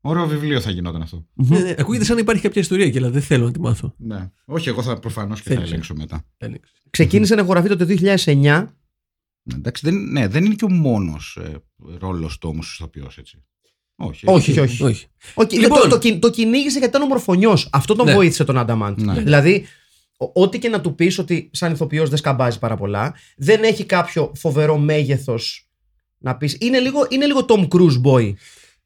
Speaker 3: Ωραίο βιβλίο θα γινόταν αυτό.
Speaker 2: Ναι, ναι, Ακούγεται σαν να υπάρχει κάποια ιστορία και αλλά δεν θέλω να τη μάθω.
Speaker 3: Ναι. Όχι, εγώ θα προφανώς και θα
Speaker 2: Θέλεις.
Speaker 3: ελέγξω μετά.
Speaker 2: Έλεγξε.
Speaker 1: Ξεκίνησε να ηχογραφεί το 2009.
Speaker 3: Ναι, εντάξει, δεν, ναι, δεν είναι και ο μόνος ε, ρόλος του όμως ηθοποιό, έτσι. Όχι.
Speaker 1: Όχι, όχι, όχι.
Speaker 2: Όχι.
Speaker 1: Okay,
Speaker 2: Λοιπόν.
Speaker 1: το, το, κυ- το κυνήγησε γιατί ήταν ομορφωνιός. Αυτό τον
Speaker 2: Ναι.
Speaker 1: βοήθησε τον Ανταμάντ.
Speaker 3: Ναι.
Speaker 1: Δηλαδή, ο- ό,τι και να του πεις ότι σαν ηθοποιός δεν σκαμπάζει πάρα πολλά, δεν έχει κάποιο φοβερό μέγεθος να πεις. Είναι λίγο, είναι λίγο Tom Cruise boy.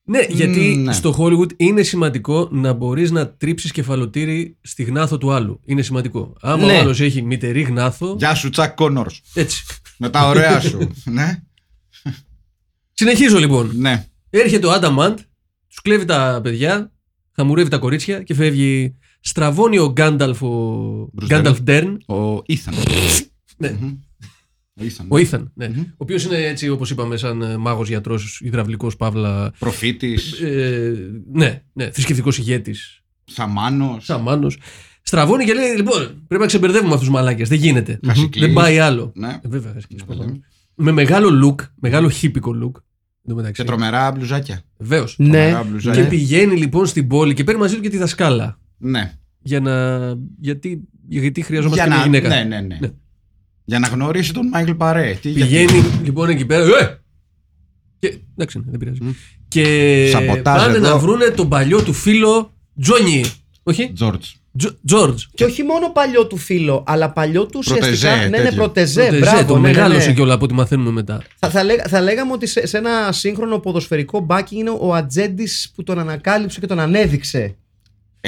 Speaker 2: Ναι, γιατί
Speaker 3: ναι.
Speaker 2: στο Hollywood είναι σημαντικό να μπορείς να τρίψεις κεφαλοτήρι στη γνάθο του άλλου. Είναι σημαντικό. Άμα
Speaker 1: Ναι.
Speaker 2: ο άλλος έχει μητερή γνάθο.
Speaker 3: Γεια σου, Τσακ Κόνορς.
Speaker 2: Έτσι.
Speaker 3: Με τα ωραία σου. ναι.
Speaker 2: Συνεχίζω λοιπόν.
Speaker 3: Ναι.
Speaker 2: Έρχεται ο Άνταμαντ, τους κλέβει τα παιδιά, χαμουρεύει τα κορίτσια και φεύγει. Στραβώνει ο Γκάνταλφ, ο
Speaker 3: Bruce
Speaker 2: Γκάνταλφ Ντέρν.
Speaker 3: Ο Ήθαν.
Speaker 2: Ναι.
Speaker 3: Μμμ. Ο Ήθαν.
Speaker 2: Ο Ήθαν, ναι.
Speaker 3: Μμμ.
Speaker 2: Ο οποίος είναι έτσι, όπως είπαμε, σαν μάγος γιατρός, υδραυλικός παύλα.
Speaker 3: Προφήτης.
Speaker 2: Ε, ναι, ναι, θρησκευτικός ηγέτης.
Speaker 3: Σαμάνος.
Speaker 2: Σαμάνος. Στραβώνει και λέει: Λοιπόν, πρέπει να ξεμπερδεύουμε αυτούς τους μαλάκες. Δεν γίνεται.
Speaker 3: Χασικλής.
Speaker 2: Δεν πάει άλλο.
Speaker 3: Ναι.
Speaker 2: Ε, βέβαια, Χασικλής,
Speaker 3: Ναι,
Speaker 2: προφανώς.
Speaker 3: λέμε.
Speaker 2: Με μεγάλο look, μεγάλο χίπικο look. Εν τω μεταξύ.
Speaker 3: Και τρομερά μπλουζάκια.
Speaker 2: Βεβαίως.
Speaker 1: Ναι.
Speaker 3: Τρομερά
Speaker 2: Και
Speaker 3: μπλουζάκια.
Speaker 2: πηγαίνει λοιπόν στην πόλη και παίρνει μαζί του και τη δασκάλα.
Speaker 3: Ναι.
Speaker 2: Για να. Γιατί, γιατί χρειαζόμαστε
Speaker 3: Για
Speaker 2: και μια
Speaker 3: να,
Speaker 2: γυναίκα.
Speaker 3: ναι, ναι, ναι.
Speaker 2: Ναι.
Speaker 3: Για να γνωρίσει τον Μάικλ Παρέ. Τι,
Speaker 2: Πηγαίνει
Speaker 3: γιατί-
Speaker 2: λοιπόν εκεί πέρα. Ε! Και, εντάξει, ναι, δεν πειράζει. Και
Speaker 3: Σαμποτάζ
Speaker 2: πάνε
Speaker 3: εδώ.
Speaker 2: να βρούνε τον παλιό του φίλο Τζόνι. Όχι,
Speaker 3: Τζόρτζ.
Speaker 2: Τζόρτζ.
Speaker 1: Και όχι μόνο παλιό του φίλο, αλλά παλιό του
Speaker 3: protégé,
Speaker 1: ουσιαστικά. Ναι, ναι,
Speaker 3: τέτοιο.
Speaker 1: protégé.
Speaker 2: Protégé,
Speaker 1: Μπράβο,
Speaker 2: το
Speaker 1: ναι, ναι, ναι.
Speaker 2: μεγάλωσε κιόλα από ό,τι μαθαίνουμε μετά.
Speaker 1: Θα, θα, λέγα- θα λέγαμε ότι σε, σε ένα σύγχρονο ποδοσφαιρικό μπάκι είναι ο ατζέντης που τον ανακάλυψε και τον ανέδειξε.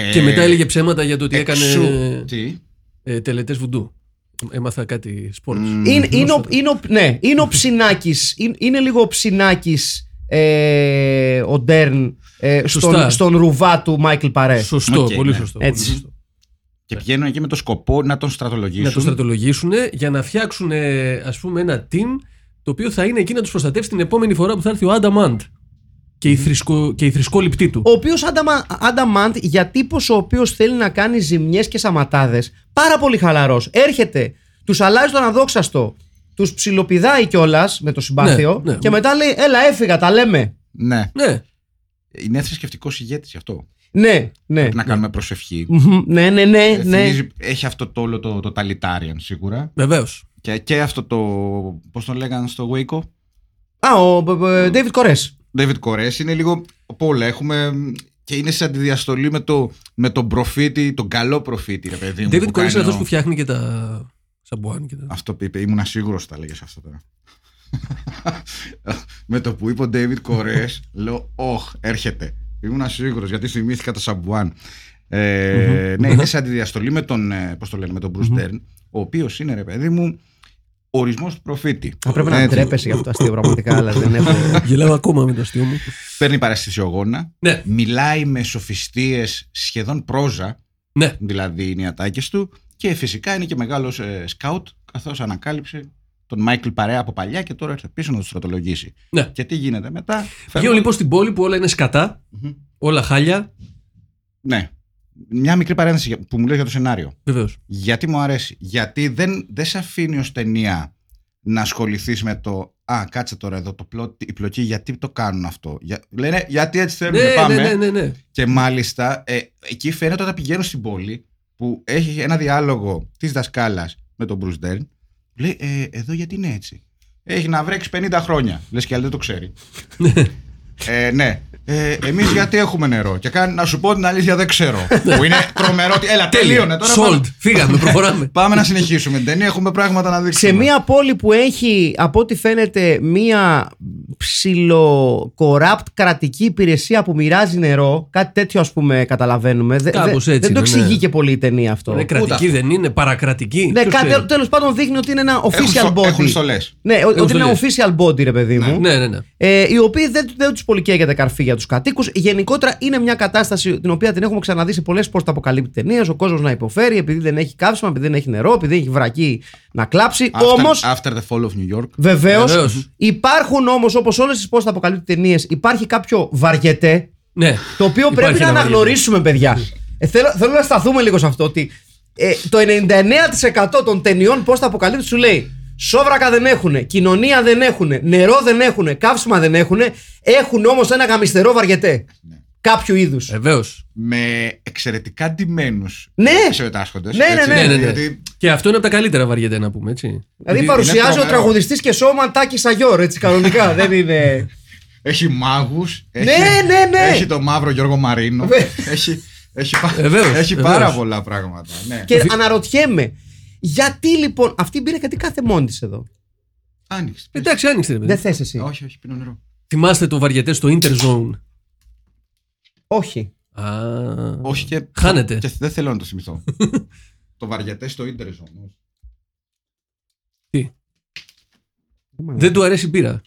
Speaker 3: Ε,
Speaker 2: Και μετά έλεγε ψέματα για το ότι έκανε
Speaker 3: εξού. Τι;
Speaker 2: ε, τελετές βουντού. Έμαθα κάτι sports.
Speaker 3: Μμμ.
Speaker 1: Είναι, είναι, ο, είναι, ο, ναι, είναι ο Ψινάκης, είναι, είναι λίγο ο Ψινάκης ε, ο Ντέρν ε,
Speaker 2: Σωστά.
Speaker 1: στον, στον Ρουβά του Μάικλ Παρέ.
Speaker 2: Σωστό,
Speaker 3: Οκ,
Speaker 2: πολύ
Speaker 3: ναι.
Speaker 2: σωστό.
Speaker 1: Έτσι.
Speaker 2: πολύ σωστό.
Speaker 3: Και πηγαίνουν εκεί με το σκοπό να τον στρατολογήσουν.
Speaker 2: Να το στρατολογήσουν για να φτιάξουν ας πούμε ένα team το οποίο θα είναι εκεί να τους προστατεύσει την επόμενη φορά που θα έρθει ο Άνταμαντ και, η θρησκο, και η θρησκόληπτή του.
Speaker 1: Ο οποίος Ανταμάντ για τύπος ο οποίος θέλει να κάνει ζημιές και σαματάδε, πάρα πολύ χαλαρός. Έρχεται, τους αλλάζει τον αδόξαστο, τους ψιλοπηδάει κιόλας με το συμπάθειο
Speaker 2: Ναι, ναι.
Speaker 1: και μετά λέει: Έλα, έφυγα, τα λέμε.
Speaker 3: Ναι.
Speaker 2: Ναι,
Speaker 3: Είναι θρησκευτικός ηγέτης γι' αυτό.
Speaker 1: Ναι, ναι.
Speaker 3: Πρέπει να κάνουμε προσευχή.
Speaker 1: Μμμ, Ναι, ναι, ναι.
Speaker 3: Ε,
Speaker 1: ναι.
Speaker 3: θυμίζει- έχει αυτό το όλο το, το totalitarian σίγουρα.
Speaker 2: βεβαίως.
Speaker 3: Και, και αυτό το. Πώς τον λέγανε στο Waco;
Speaker 1: Α, ο David Κορέ.
Speaker 3: David Κορές είναι λίγο από όλα. Έχουμε. Και είναι σε αντιδιαστολή με, το, με τον προφήτη, τον καλό προφήτη, ρε παιδί μου.
Speaker 2: David
Speaker 3: που
Speaker 2: Κορής είναι
Speaker 3: κάνει
Speaker 2: αυτός
Speaker 3: ο-
Speaker 2: που φτιάχνει και τα σαμπουάν και τα...
Speaker 3: Αυτό που είπε, ήμουν σίγουρος ότι τα έλεγε αυτό τώρα. με το που είπε ο David Κορές, λέω, Ωχ, έρχεται. Ήμουν σίγουρος γιατί θυμήθηκα το Σαμπουάν. Ε, ναι, είναι σε αντιδιαστολή με τον, ε, πώς το λένε, με τον Bruce Dern, ο οποίος είναι, ρε παιδί μου, ορισμός του προφήτη.
Speaker 1: Θα πρέπει να
Speaker 3: Έτσι.
Speaker 1: ντρέπεσαι για αυτό το αστείο πραγματικά, αλλά δεν έχω.
Speaker 2: Γελάω ακόμα με το αστείο μου.
Speaker 3: Παίρνει παραστησιογόνα,
Speaker 2: Ναι,
Speaker 3: μιλάει με σοφιστίες σχεδόν πρόζα,
Speaker 2: ναι.
Speaker 3: δηλαδή είναι οι ατάκες του και φυσικά είναι και μεγάλος ε, σκάουτ καθώς ανακάλυψε τον Μάικλ Παρέα από παλιά και τώρα ήρθε πίσω να τον στρατολογήσει.
Speaker 2: Ναι.
Speaker 3: Και τι γίνεται μετά.
Speaker 2: Βγαίνω λοιπόν στην πόλη που όλα είναι σκατά,
Speaker 3: Μμμ.
Speaker 2: όλα χάλια.
Speaker 3: Ναι. Μια μικρή παρένθεση για- που μου λέει για το σενάριο.
Speaker 2: Βεβαίως.
Speaker 3: Γιατί μου αρέσει. Γιατί δεν, δεν σε αφήνει ως ταινία να ασχοληθείς με το «Α, κάτσε τώρα εδώ το πλot, η πλοκή, γιατί το κάνουν αυτό». Για, λένε «Γιατί έτσι θέλουν,
Speaker 2: Ναι,
Speaker 3: πάμε».
Speaker 2: ναι, ναι, ναι, ναι.
Speaker 3: Και μάλιστα ε, εκεί φαίνεται όταν πηγαίνουν στην πόλη που έχει ένα διάλογο της δασκάλας με τον Bruce Dern. Λέει, ε, εδώ γιατί είναι έτσι; Έχει να βρέξει 50 χρόνια. Λες και άλλη δεν το ξέρει. ε, ναι. Ε, Εμείς γιατί έχουμε νερό; Και κάνει να σου πω την αλήθεια, δεν ξέρω. που είναι τρομερό. ότι- Έλα, τελείωνε τώρα.
Speaker 2: Sold.
Speaker 3: Πάμε,
Speaker 2: Φύγαμε, προχωράμε.
Speaker 3: πάμε να συνεχίσουμε την ταινία. Έχουμε πράγματα να δείξουμε.
Speaker 1: Σε μια πόλη που έχει, από ό,τι φαίνεται, μια ψιλοκοράпт κρατική υπηρεσία που μοιράζει νερό, κάτι τέτοιο ας πούμε καταλαβαίνουμε. Δε-
Speaker 2: Κάπως
Speaker 1: δε-
Speaker 2: έτσι
Speaker 1: δεν το
Speaker 2: είναι, ναι.
Speaker 1: εξηγεί και πολύ η ταινία αυτό.
Speaker 2: Είναι κρατική, δεν είναι παρακρατική.
Speaker 1: Ναι,
Speaker 2: Ποιος
Speaker 1: κάτι,
Speaker 2: ξέρει.
Speaker 1: τέλος πάντων δείχνει ότι είναι ένα
Speaker 3: Έχουν,
Speaker 1: official
Speaker 3: στο-
Speaker 1: body.
Speaker 3: έχουν στολές.
Speaker 1: Ναι, ο- ότι είναι ένα
Speaker 2: στολές.
Speaker 1: official body, ρε παιδί μου.
Speaker 2: Ναι, ναι, ναι.
Speaker 1: Ε, οι οποίοι δεν, δεν τους πολύ καίγεται καρφί για τους κατοίκους. Γενικότερα είναι μια κατάσταση την οποία την έχουμε ξαναδεί σε πολλές post-αποκαλύπτει ταινίες. Ο κόσμος να υποφέρει επειδή δεν έχει καύσιμα, επειδή δεν έχει νερό, επειδή έχει βρακή να κλάψει.
Speaker 3: After,
Speaker 1: Όμως,
Speaker 3: after the fall of New York.
Speaker 1: βεβαίως,
Speaker 2: Βεβαίως.
Speaker 1: υπάρχουν όμως, όπως όλες τις post-αποκαλύπτει ταινίες, υπάρχει κάποιο βαριετέ
Speaker 2: Ναι.
Speaker 1: το οποίο
Speaker 2: Υπάρχει
Speaker 1: πρέπει να
Speaker 2: ένα
Speaker 1: αναγνωρίσουμε, παιδιά. Ε, θέλω, θέλω να σταθούμε λίγο σε αυτό ότι ε, το 99% των ταινιών πώ τα αποκαλύπτει σου λέει Σόβρακα δεν έχουν, κοινωνία δεν έχουν, νερό δεν έχουν, καύσιμα δεν έχουν. Έχουν όμως ένα γαμιστερό βαριετέ. Κάποιου είδους.
Speaker 2: Βεβαίως.
Speaker 3: με εξαιρετικά ντυμένους
Speaker 1: Ναι.
Speaker 3: συμμετάσχοντε.
Speaker 1: Ναι, ναι, ναι.
Speaker 2: Ναι, ναι, ναι.
Speaker 3: Γιατί
Speaker 2: Και αυτό είναι από τα καλύτερα βαριέται να πούμε, έτσι.
Speaker 1: Δηλαδή
Speaker 3: είναι
Speaker 1: παρουσιάζει ο
Speaker 3: τρομερό.
Speaker 1: τραγουδιστής και σώμα Τάκη Σαγιόρ, έτσι κανονικά. δεν είναι.
Speaker 3: έχει μάγους.
Speaker 1: Ναι, ναι, ναι.
Speaker 3: Έχει το μαύρο Γιώργο Μαρίνο.
Speaker 1: Βε-
Speaker 3: έχει έχει, πα-
Speaker 2: Βεβαίως,
Speaker 3: έχει
Speaker 2: βεβαίως.
Speaker 3: πάρα πολλά πράγματα. Ναι.
Speaker 1: και αναρωτιέμαι, γιατί λοιπόν αυτή πήρε κάτι κάθε μόνη της εδώ;
Speaker 3: Άνοιξε.
Speaker 2: Εντάξει, άνοιξε. ρε παιδί.
Speaker 1: Δεν θες εσύ.
Speaker 3: Όχι, όχι, πίνω νερό.
Speaker 2: Θυμάστε το βαριετές στο Interzone;
Speaker 1: Όχι.
Speaker 2: Α,
Speaker 3: Όχι και.
Speaker 2: Χάνεται.
Speaker 3: Και δεν θέλω να το θυμηθώ. το βαριετές στο ίντερνετ όμω.
Speaker 2: Τι; Δεν του αρέσει η μπύρα;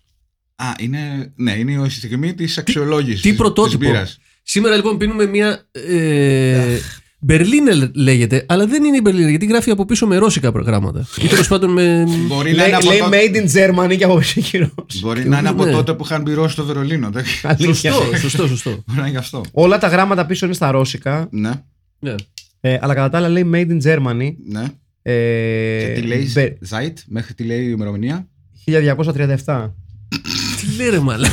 Speaker 3: Α, είναι, ναι, είναι η στιγμή της αξιολόγησης.
Speaker 2: Τι πρωτότυπο. Σήμερα λοιπόν πίνουμε μια. Ε, Μπερλίνερ λέγεται, αλλά δεν είναι η Μπερλίνερ γιατί γράφει από πίσω με ρώσικα προγράμματα. Ή τέλος πάντων με.
Speaker 3: Μπορεί να
Speaker 1: Λέει,
Speaker 3: είναι από,
Speaker 1: λέει
Speaker 3: τότε,
Speaker 1: made in Germany και από πίσω γύρω.
Speaker 3: μπορεί να είναι από
Speaker 2: Ναι.
Speaker 3: τότε που είχαν μπυρώσει το Βερολίνο. δεν-
Speaker 1: Αλήθεια.
Speaker 2: Σωστό, σωστό, σωστό.
Speaker 3: Μπορεί να είναι γι' αυτό.
Speaker 1: Όλα τα γράμματα πίσω είναι στα ρώσικα.
Speaker 3: Ναι,
Speaker 2: Ναι.
Speaker 1: Ε, αλλά κατά τα άλλα λέει made in Germany.
Speaker 3: ναι.
Speaker 1: Ε,
Speaker 3: και τι λέει
Speaker 1: Μπε-
Speaker 3: Zeit, μέχρι τι λέει η ημερομηνία;
Speaker 1: 1237.
Speaker 2: Τι λέει ρε μάλλον.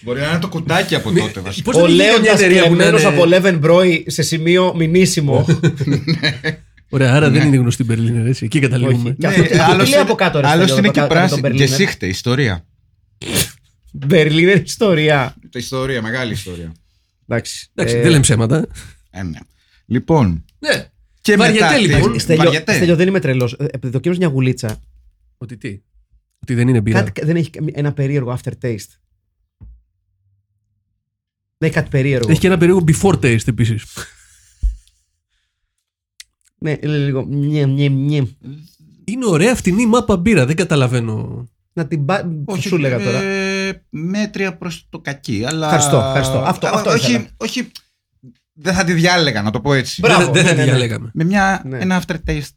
Speaker 3: Μπορεί να είναι το κουτάκι από τότε βασικά.
Speaker 2: Πώς
Speaker 1: Ο
Speaker 2: δεν βγήκε μια
Speaker 1: Λέοντα
Speaker 2: εταιρεία που να
Speaker 1: κλεμμένο
Speaker 2: είναι-
Speaker 1: από Leven Μπρόι σε σημείο μηνύσιμο.
Speaker 2: Ωραία, άρα δεν είναι γνωστή η Μπερλίνερ, έτσι. Εκεί καταλήγουμε.
Speaker 1: Όχι. Και αυτό τι- αυτό τι λέει από κάτω, ρε,
Speaker 3: Άλλωστε
Speaker 1: Στέλιο,
Speaker 3: είναι
Speaker 1: το
Speaker 3: και
Speaker 1: κάτω από τον
Speaker 3: πράσινη. Και
Speaker 1: Berliner.
Speaker 3: σύχτε, ιστορία.
Speaker 1: Μπερλίνερ ιστορία.
Speaker 3: Το ιστορία, μεγάλη ιστορία.
Speaker 1: Εντάξει.
Speaker 2: Εντάξει,
Speaker 1: Ε,
Speaker 2: δεν λέμε ψέματα.
Speaker 3: Ε, ναι. Λοιπόν.
Speaker 2: Ναι.
Speaker 3: Και
Speaker 2: Βαριετέ,
Speaker 3: μετά.
Speaker 2: λοιπόν.
Speaker 1: Στέλιο,
Speaker 3: Βαριετέ.
Speaker 1: Στέλιο, δεν είμαι τρελός. Επειδή δοκίμασα μια γουλίτσα.
Speaker 2: Ότι τι; Ότι δεν είναι μπύρα.
Speaker 1: Κάτι, δεν έχει ένα περίεργο aftertaste. Δεν έχει κάτι περίεργο.
Speaker 2: Έχει και ένα περίεργο before taste επίσης.
Speaker 1: Ναι, λέει λίγο. Μιε, μιε, μιε.
Speaker 2: Είναι ωραία φτηνή μάπα μπύρα, δεν καταλαβαίνω.
Speaker 1: Να την πα...
Speaker 3: Όχι,
Speaker 1: σου λέγα τώρα.
Speaker 3: ε, μέτρια προς το κακί. Αλλά...
Speaker 1: Ευχαριστώ, ευχαριστώ. Αυτό-
Speaker 3: Α,
Speaker 1: αυτό
Speaker 3: όχι,
Speaker 1: ήθελα.
Speaker 3: όχι. Δεν θα τη διάλεγα, να το πω έτσι.
Speaker 1: Μπράβο,
Speaker 2: δεν δεν θα
Speaker 1: ναι,
Speaker 2: τη
Speaker 1: ναι, ναι.
Speaker 2: διαλέγαμε.
Speaker 3: Με μια,
Speaker 1: Ναι.
Speaker 3: ένα aftertaste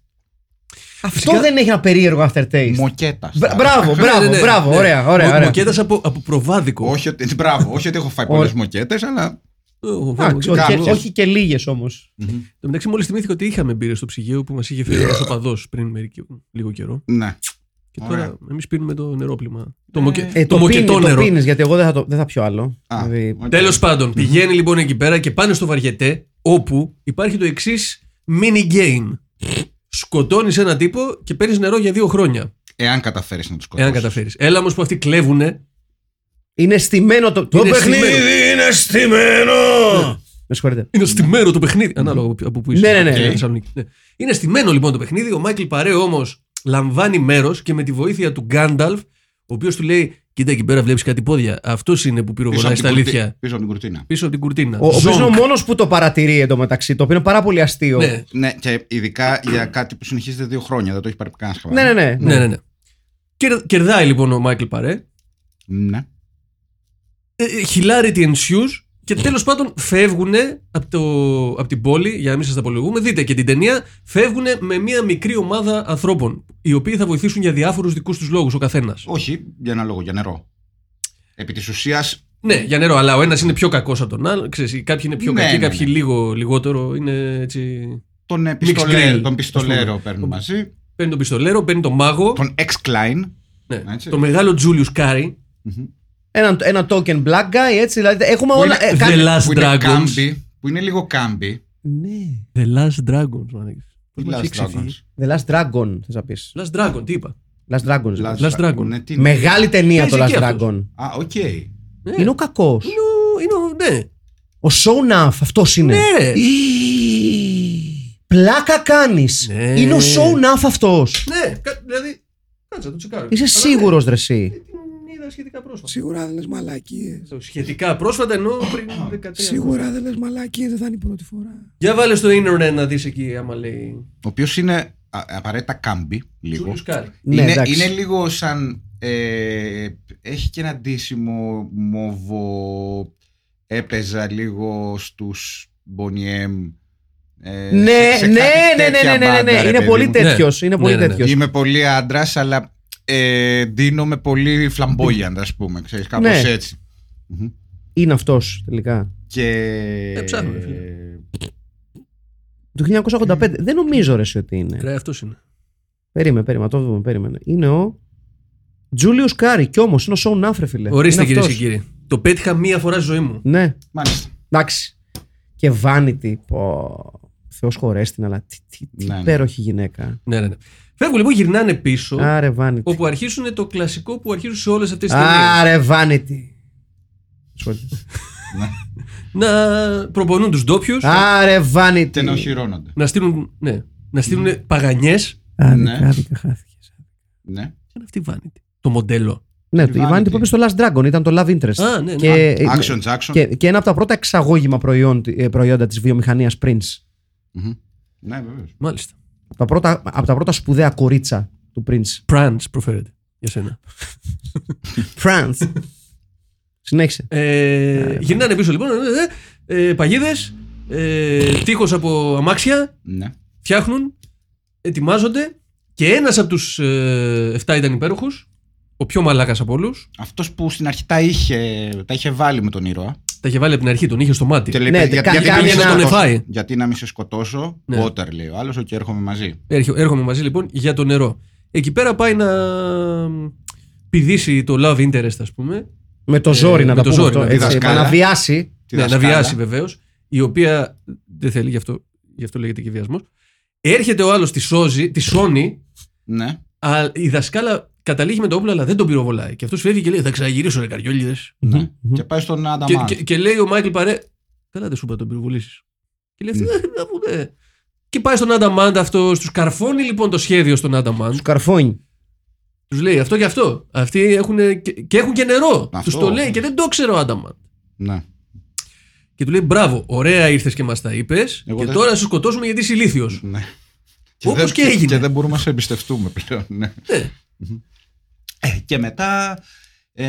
Speaker 1: Αυτό δεν έχει ένα περίεργο aftertaste.
Speaker 3: μοκέτας.
Speaker 1: Μπρα- Μπράβο, μπράβο,
Speaker 2: Ναι, ναι, ναι.
Speaker 1: μπράβο.
Speaker 2: Ναι.
Speaker 1: Ωραία, ωραία.
Speaker 2: Μο-
Speaker 1: ωραία.
Speaker 2: Μοκέτας από, από προβάδικο.
Speaker 3: Όχι ότι, μπράβο, όχι ότι έχω φάει πολλές
Speaker 1: Όχι.
Speaker 3: μοκέτες, αλλά.
Speaker 2: Εγώ,
Speaker 1: Εντάξει,
Speaker 2: εγώ,
Speaker 1: όχι,
Speaker 3: Κάποιες.
Speaker 1: όχι και λίγες όμως.
Speaker 2: Εν τω μεταξύ, μόλις θυμήθηκα ότι είχαμε μπύρες στο ψυγείο που μας είχε φέρει ένας οπαδός πριν μερικ- λίγο καιρό.
Speaker 3: Ναι.
Speaker 2: Και
Speaker 3: Ωραία.
Speaker 2: τώρα εμείς πίνουμε το νερόπλυμα. Το, μοκε...
Speaker 1: Ε,
Speaker 2: το
Speaker 1: το
Speaker 2: μοκετό
Speaker 1: πίνει, το
Speaker 2: νερό.
Speaker 1: πίνεις, γιατί εγώ δεν θα, το, δεν θα πιω άλλο.
Speaker 3: Α,
Speaker 1: Δηλαδή,
Speaker 3: οκ.
Speaker 2: Τέλος πάντων, πηγαίνει λοιπόν εκεί πέρα και πάνε στο βαριετέ, όπου υπάρχει το εξής mini game. Σκοτώνεις έναν τύπο και παίρνεις νερό για δύο χρόνια.
Speaker 3: Εάν καταφέρεις να του σκοτώσεις.
Speaker 2: Εάν καταφέρεις. Έλα όμως που αυτοί κλέβουνε.
Speaker 1: είναι στημένο το. Το
Speaker 2: Είναι
Speaker 1: παιχνίδι
Speaker 2: στημένο.
Speaker 1: είναι στημένο! Με συγχωρείτε.
Speaker 2: Είναι στημένο το παιχνίδι. Ανάλογα από- από πού είσαι.
Speaker 1: Ναι, ναι, ναι.
Speaker 2: Στη Θεσσαλονίκη. Ναι. Είναι στημένο λοιπόν το παιχνίδι. Ο Μάικλ Παρέ όμως λαμβάνει μέρος και με τη βοήθεια του Γκάνταλφ, ο οποίος του λέει: Κοίτα εκεί πέρα βλέπεις κάτι πόδια. Αυτός είναι που
Speaker 3: Πίσω
Speaker 2: πυροβολάει
Speaker 3: από,
Speaker 2: στα
Speaker 3: την κουρτί-
Speaker 2: αλήθεια.
Speaker 3: πίσω από την κουρτίνα.
Speaker 2: Πίσω από την κουρτίνα.
Speaker 1: Ο οποίος είναι ο
Speaker 2: Ζόγκ.
Speaker 1: μόνος που το παρατηρεί εντωμεταξύ, το οποίο είναι πάρα πολύ αστείο.
Speaker 2: Ναι,
Speaker 3: Ναι, και ειδικά για κάτι που συνεχίζεται δύο χρόνια. Δεν το έχει πάρει κανένας χαμπάρι.
Speaker 1: ναι, ναι. ναι,
Speaker 2: ναι, ναι. ναι. Κερ- Κερδάει λοιπόν ο Μάικλ Παρέ.
Speaker 3: Ναι.
Speaker 2: Ε, ε, Hilarity ensues και τέλος πάντων φεύγουν από, το, από την πόλη, για να μην σας τα πολυλογούμε. Δείτε και την ταινία. Φεύγουν με μια μικρή ομάδα ανθρώπων, οι οποίοι θα βοηθήσουν για διάφορους δικούς τους λόγους ο καθένας.
Speaker 3: Όχι, για ένα λόγο, για νερό. Επί της ουσία.
Speaker 2: Ναι, για νερό, αλλά ο ένας είναι πιο κακός από τον άλλο. Ξέρεις, κάποιοι είναι πιο
Speaker 3: Ναι,
Speaker 2: κακοί,
Speaker 3: ναι,
Speaker 2: κάποιοι
Speaker 3: ναι.
Speaker 2: λίγο λιγότερο. Είναι έτσι.
Speaker 3: Τον, ε,
Speaker 2: grill,
Speaker 3: πιστολέρο, τον
Speaker 2: ας
Speaker 3: πιστολέρο
Speaker 2: πούμε.
Speaker 3: παίρνουν μαζί.
Speaker 2: Παίρνει τον πιστολέρο, παίρνει τον μάγο.
Speaker 3: Τον X Klein.
Speaker 2: Ναι,
Speaker 3: Έτσι.
Speaker 2: το μεγάλο Julius Carry.
Speaker 1: Ένα, ένα token black guy, έτσι. Δηλαδή έχουμε
Speaker 3: Που
Speaker 1: όλα.
Speaker 3: είναι-
Speaker 1: ε,
Speaker 2: The
Speaker 1: κάνει-
Speaker 2: Last
Speaker 3: Που είναι
Speaker 2: Dragons.
Speaker 3: campy. Που είναι λίγο campy.
Speaker 1: Ναι.
Speaker 2: The Last Dragons, μάνα. Πώς
Speaker 3: Τι
Speaker 2: μας
Speaker 3: Last
Speaker 2: έχει ξεφύγει.
Speaker 3: Dragons.
Speaker 1: The Last Dragon, θες να πεις.
Speaker 2: Last Dragon, τι είπα.
Speaker 1: Last Dragons.
Speaker 3: Last
Speaker 2: Last Dragon.
Speaker 3: Ναι, τι είναι.
Speaker 1: Μεγάλη ταινία το
Speaker 2: Παίζει
Speaker 1: Last
Speaker 2: και αυτός.
Speaker 1: Dragon.
Speaker 3: Α, οκ.
Speaker 2: Ναι.
Speaker 1: Είναι ο κακός.
Speaker 2: Είναι ο- είναι ο- ναι.
Speaker 1: Ο Sho'nuff, αυτός είναι.
Speaker 2: Ναι, ρε.
Speaker 1: Ι- Πλάκα κάνεις.
Speaker 2: Ναι.
Speaker 1: Είναι ο Sho'nuff αυτός.
Speaker 2: Ναι, κα- δηλαδή. Κάτσε να το τσεκάρω.
Speaker 1: Είσαι
Speaker 2: Αλλά
Speaker 1: σίγουρος ρε εσύ.
Speaker 2: ναι, την είδα σχετικά πρόσφατα.
Speaker 4: Σίγουρα δεν λες μαλακίες.
Speaker 2: Το Σχετικά πρόσφατα ενώ πριν 13
Speaker 4: Σίγουρα δεν λες μαλακίες, δεν θα είναι η πρώτη φορά.
Speaker 2: Για βάλε στο ίντερνετ να δεις εκεί άμα λέει.
Speaker 3: Ο οποίος είναι α, απαραίτητα campy, λίγο.
Speaker 2: Julius Carry.
Speaker 1: Ναι,
Speaker 3: είναι,
Speaker 1: εντάξει.
Speaker 3: είναι λίγο σαν. ε, έχει και ένα ντύσιμο μόβο. Έπαιζα λίγο στους Boney M. Ε,
Speaker 1: Ναι,
Speaker 3: σε- σε
Speaker 1: ναι,
Speaker 3: κάτι
Speaker 1: ναι, ναι,
Speaker 3: τέτοια
Speaker 1: ναι, ναι,
Speaker 3: μπάντα,
Speaker 1: ναι,
Speaker 3: ρε
Speaker 1: Είναι
Speaker 3: παιδί
Speaker 1: πολύ
Speaker 3: μου.
Speaker 1: τέτοιος. Είναι πολύ
Speaker 2: Ναι, ναι, ναι.
Speaker 1: τέτοιος.
Speaker 3: Είμαι πολύ άντρας, αλλά ε, ντύνομαι πολύ flamboyant, ας πούμε. Ξέρεις, κάπως
Speaker 1: Ναι.
Speaker 3: έτσι. Μμμ.
Speaker 1: Είναι αυτός τελικά.
Speaker 3: Και.
Speaker 2: Ε, ψάχνουμε, φίλε.
Speaker 1: Το 1985. Δεν νομίζω ρε εσύ ότι είναι.
Speaker 2: Ρε, αυτός είναι.
Speaker 1: Περίμενε, περίμενε, το δούμε, περίμενε. Είναι ο Julius Carry. Κι όμως είναι ο Sho'nuff, ρε, φίλε.
Speaker 2: Ορίστε
Speaker 1: Είναι
Speaker 2: κυρίες και
Speaker 1: αυτός.
Speaker 2: κύριοι. Το πέτυχα μία φορά στη ζωή μου.
Speaker 1: Ναι,
Speaker 3: Μάλιστα.
Speaker 1: εντάξει. Και Vanity. Πω. Θεός σχωρέσ' την, αλλά τι, τι, τι
Speaker 3: Ναι, ναι.
Speaker 1: υπέροχη γυναίκα.
Speaker 2: Ναι, ναι, ναι. Φεύγουν λοιπόν, γυρνάνε πίσω.
Speaker 1: Άρε Vanity.
Speaker 2: Όπου αρχίσουν το κλασικό που αρχίζουν σε όλες αυτές τις ταινίες.
Speaker 1: Άρε Vanity. Συγχωρείτε.
Speaker 2: Να προπονούν τους ντόπιους.
Speaker 1: Άρε Vanity.
Speaker 3: Και να οχυρώνονται.
Speaker 2: Να στείλουν, ναι, να στείλουν παγανιές.
Speaker 1: Άδικα,
Speaker 3: Ναι.
Speaker 1: άδικα, χάθηκες.
Speaker 3: Ναι.
Speaker 2: Τι είναι αυτή η Vanity. Το μοντέλο.
Speaker 1: Ναι,
Speaker 3: Η
Speaker 1: η Vanity
Speaker 3: Vanity.
Speaker 1: που είπε στο Last Dragon ήταν το Love Interest.
Speaker 2: Α, ναι, ναι.
Speaker 1: Και,
Speaker 3: Action Jackson.
Speaker 1: και, και ένα από τα πρώτα εξαγώγημα προϊόν, ε, προϊόντα της βιομηχανίας Prince.
Speaker 3: Μμμ. Ναι, βεβαίως.
Speaker 2: Μάλιστα.
Speaker 1: Από τα πρώτα, από τα πρώτα σπουδαία κορίτσα του Prince.
Speaker 2: Prance προφέρεται για σένα.
Speaker 1: France. Συνέχισε.
Speaker 2: Ε, γυρνάνε πίσω λοιπόν. Ε, ε, Παγίδες. Ε, τείχος από αμάξια.
Speaker 3: Ναι.
Speaker 2: Φτιάχνουν. Ετοιμάζονται. Και ένας από τους ε, 7 ήταν υπέροχος. Ο πιο μαλάκας από όλους.
Speaker 3: Αυτός που στην αρχή τα είχε, τα είχε βάλει με τον ήρωα.
Speaker 2: Τα είχε βάλει από την αρχή, τον είχε στο μάτι.
Speaker 3: Και λέει,
Speaker 1: Ναι,
Speaker 3: «Παιδιά,
Speaker 1: κα-
Speaker 3: γιατί,
Speaker 1: κάνει
Speaker 3: να μην σε
Speaker 1: ένα-
Speaker 2: τον
Speaker 3: σκοτώσω.
Speaker 2: εφάει.
Speaker 3: γιατί να μην σε σκοτώσω.
Speaker 2: Ναι.
Speaker 3: Water λέει ο άλλος, και έρχομαι μαζί.
Speaker 2: Έρχε- Έρχομαι μαζί λοιπόν για το νερό. Εκεί πέρα πάει να πηδήσει το love interest, ας πούμε.
Speaker 1: Με το
Speaker 2: Ε,
Speaker 1: ζόρι να
Speaker 2: με
Speaker 1: τα
Speaker 2: το
Speaker 1: πούμε
Speaker 2: ζόρι,
Speaker 1: αυτό.
Speaker 2: με
Speaker 1: έτσι,
Speaker 3: δασκάλα.
Speaker 1: να βιάσει.
Speaker 3: Τη
Speaker 2: ναι, να
Speaker 3: δασκάλα.
Speaker 2: βιάσει βεβαίως. Η οποία δεν θέλει, γι' αυτό, γι αυτό λέγεται και βιασμό. Έρχεται ο άλλος, τη σώζει, τη σώνει.
Speaker 3: Ναι.
Speaker 2: Α, η δασκάλα καταλήγει με το όπλο, αλλά δεν τον πυροβολάει. Και αυτός φεύγει και λέει: Θα ξαναγυρίσω, ρε καριόλιδες.
Speaker 3: ναι. Και πάει στον Άνταμ.
Speaker 2: Και, και, και λέει ο Μάικλ Παρέ: Καλά, δεν σου είπα να τον πυροβολήσεις. Και λέει: «Ε, να μου, ναι». Και πάει στον Άνταμαντ αυτός, τους καρφώνει λοιπόν το σχέδιο στον Άνταμαντ.
Speaker 1: Τους καρφώνει.
Speaker 2: Τους λέει αυτό και αυτό. Αυτοί έχουν και, και έχουν και νερό.
Speaker 3: Αυτό.
Speaker 2: Τους το λέει και δεν το ξέρω ο Άνταμαντ.
Speaker 3: Ναι.
Speaker 2: Και του λέει: Μπράβο, ωραία ήρθες και μας τα είπες.
Speaker 3: Εγώ
Speaker 2: Και
Speaker 3: δεν-
Speaker 2: τώρα σε σκοτώσουμε γιατί είσαι ηλίθιος.
Speaker 3: ναι.
Speaker 2: Όπως
Speaker 3: δεν-
Speaker 2: και έγινε.
Speaker 3: Και δεν μπορούμε να σε εμπιστευτούμε πλέον. Ναι.
Speaker 2: Ναι.
Speaker 3: Ε, και μετά. Ε,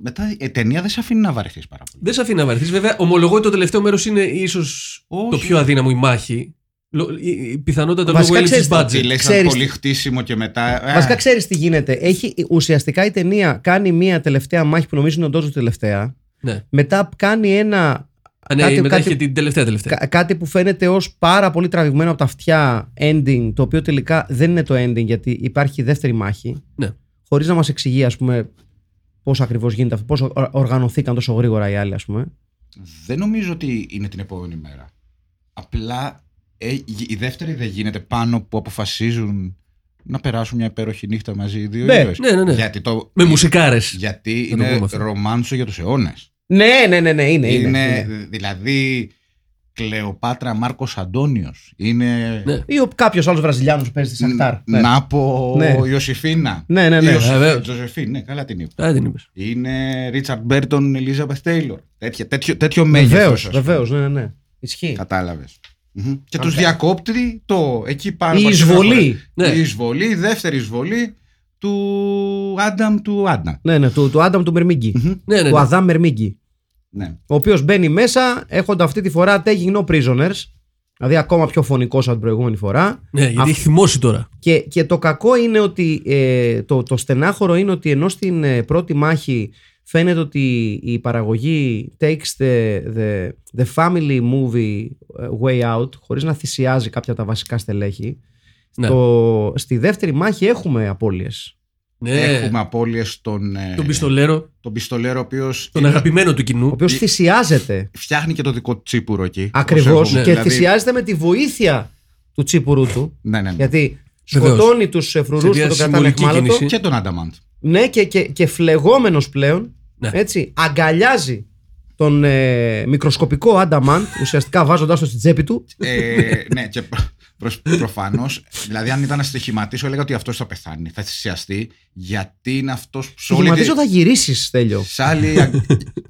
Speaker 3: μετά η ταινία δεν σε αφήνει να βαρεθείς πάρα πολύ.
Speaker 2: Δεν σε αφήνει να βαρεθείς. Βέβαια, ομολογώ ότι το τελευταίο μέρος είναι ίσως
Speaker 3: Όχι.
Speaker 2: το πιο αδύναμο η μάχη. Λο- η- η- Πιθανότατα λόγω
Speaker 1: Βασικά,
Speaker 2: έλλειψης
Speaker 1: ξέρεις τι,
Speaker 3: Τι
Speaker 2: budget.
Speaker 3: λες σαν
Speaker 1: ξέρεις
Speaker 3: πολύ
Speaker 1: τι.
Speaker 3: χτίσιμο και μετά. ε,
Speaker 1: Βασικά ξέρεις τι γίνεται. Έχει, ουσιαστικά η ταινία κάνει μία τελευταία μάχη που νομίζω είναι όντω τελευταία.
Speaker 2: Ναι.
Speaker 1: Μετά κάνει ένα.
Speaker 2: Α, ναι,
Speaker 1: κάτι-
Speaker 2: μετά
Speaker 1: κάτι-
Speaker 2: είχε την τελευταία τελευταία.
Speaker 1: κα- κάτι που φαίνεται ως πάρα πολύ τραβηγμένο από τα αυτιά ending, το οποίο τελικά δεν είναι το ending γιατί υπάρχει δεύτερη μάχη.
Speaker 2: Ναι.
Speaker 1: Χωρίς να μας εξηγεί, ας πούμε, πώς ακριβώς γίνεται αυτό, πώς ο- οργανωθήκαν τόσο γρήγορα οι άλλοι, ας πούμε.
Speaker 3: Δεν νομίζω ότι είναι την επόμενη μέρα. Απλά ε, η δεύτερη δεν γίνεται πάνω που αποφασίζουν να περάσουν μια υπέροχη νύχτα μαζί οι δύο
Speaker 1: Ναι,
Speaker 3: ήρωες.
Speaker 2: ναι, ναι, ναι.
Speaker 3: Γιατί, το,
Speaker 2: Με μουσικάρες.
Speaker 3: γιατί
Speaker 2: Να το
Speaker 3: είναι
Speaker 2: πούμε αυτό.
Speaker 3: ρομάντσο για τους αιώνες.
Speaker 1: Ναι, ναι, ναι, ναι, είναι. είναι,
Speaker 3: είναι,
Speaker 1: είναι.
Speaker 3: δηλαδή Κλεοπάτρα Μάρκος Αντώνιος. Είναι
Speaker 2: Ναι.
Speaker 1: Ή ο κάποιος άλλος Βραζιλιάνος που παίζει στη Σαχτάρ. Ναι.
Speaker 3: Νάπο
Speaker 1: Ναι.
Speaker 3: Ιωσήφίνα.
Speaker 1: Ναι, ναι, ναι.
Speaker 3: Ιωσήφ-
Speaker 2: Βεβαίως.
Speaker 3: Ζωζεφίν, ναι, καλά την είπα.
Speaker 2: Α, δεν είπες.
Speaker 3: Είναι Ρίτσαρντ Μπέρτον, Ελίζαμπεθ Τέιλορ. Τέτοιο, τέτοιο, τέτοιο μέγεθος.
Speaker 1: Βεβαίως,
Speaker 3: ας πούμε.
Speaker 1: βεβαίως, ναι, ναι, ναι. Ισχύει.
Speaker 3: Κατάλαβες. Μμμ. Και
Speaker 1: Αν
Speaker 3: τους
Speaker 1: κα-
Speaker 3: διακόπτει το εκεί πάνω.
Speaker 1: Η
Speaker 3: από
Speaker 1: εισβολή.
Speaker 2: Ναι.
Speaker 3: Η εισβολή, η δεύτερη εισβολή του Άνταμ του Άννα.
Speaker 1: Ναι, ναι, του, του Άνταμ του Μερμίγκη.
Speaker 2: Ναι, ναι,
Speaker 1: Του
Speaker 2: ναι.
Speaker 1: Αδάμ Μερμίγκη.
Speaker 3: Ναι.
Speaker 1: Ο οποίος μπαίνει μέσα έχοντα αυτή τη φορά taking no prisoners. Δηλαδή ακόμα πιο φωνικό από την προηγούμενη φορά.
Speaker 2: Ναι, γιατί
Speaker 1: Αυ-
Speaker 2: έχει θυμώσει τώρα.
Speaker 1: Και, και το κακό είναι ότι ε, το, το στενάχωρο είναι ότι ενώ στην ε, πρώτη μάχη φαίνεται ότι η παραγωγή takes the, the, the family movie ε, way out χωρίς να θυσιάζει κάποια από τα βασικά στελέχη.
Speaker 2: Ναι.
Speaker 1: Στο, στη δεύτερη μάχη έχουμε απώλειες.
Speaker 2: Ναι.
Speaker 3: Έχουμε απώλειες στον, ε,
Speaker 2: Τον πιστολέρο,
Speaker 3: τον πιστολέρο ο οποίος
Speaker 2: τον
Speaker 3: είναι-
Speaker 2: αγαπημένο του
Speaker 1: Ο
Speaker 2: κοινού.
Speaker 1: οποίος θυσιάζεται
Speaker 3: φτιάχνει και το δικό του τσίπουρο εκεί.
Speaker 1: ακριβώς
Speaker 3: Όπως έχουμε.
Speaker 1: και
Speaker 3: Δηλαδή,
Speaker 1: θυσιάζεται με τη βοήθεια του τσίπουρου του.
Speaker 3: Ναι, ναι. ναι.
Speaker 1: Γιατί
Speaker 2: Βεβαίως.
Speaker 1: σκοτώνει τους φρουρούς
Speaker 2: Σε
Speaker 1: που
Speaker 2: μια
Speaker 1: τον κρατάνε
Speaker 2: συμβολική
Speaker 1: εχμάλωτο.
Speaker 2: κίνηση.
Speaker 3: Και τον Ανταμάντ.
Speaker 1: Ναι, και, και, και φλεγόμενος πλέον.
Speaker 2: Ναι.
Speaker 1: Έτσι, αγκαλιάζει τον ε, μικροσκοπικό Άνταμαντ, ουσιαστικά βάζοντάς το στην τσέπη του.
Speaker 3: ε, ναι, και προ, προφανώς. Δηλαδή, αν ήταν στοιχηματίσω, έλεγα ότι αυτός θα πεθάνει, θα θυσιαστεί, γιατί είναι αυτός που σε όλη τη-
Speaker 1: Στοιχηματίζω θα γυρίσεις, τέλειο.
Speaker 3: Σ' άλλη αγ-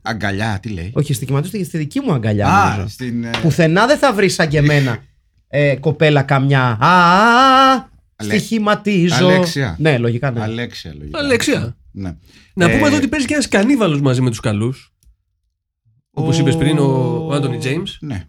Speaker 3: αγκαλιά, τι λέει;
Speaker 1: Όχι, στοιχηματίζω στη δική μου αγκαλιά.
Speaker 3: Α,
Speaker 1: νομίζω.
Speaker 3: στην. ε,
Speaker 1: Πουθενά δεν θα βρεις σαν και εμένα ε, κοπέλα καμιά. Α, α, α,
Speaker 3: Αλέ-
Speaker 1: στοιχηματίζω.
Speaker 3: Αλέξια.
Speaker 1: Ναι, λογικά ναι.
Speaker 3: Αλέξια, λογικά.
Speaker 2: Αλέξια.
Speaker 3: Ναι.
Speaker 2: Να
Speaker 3: Ε,
Speaker 2: πούμε εδώ ότι παίζει και ένας κανίβαλος μαζί με τους καλούς. Όπως είπες πριν, ο Άντωνι Τζέιμς.
Speaker 3: Ναι.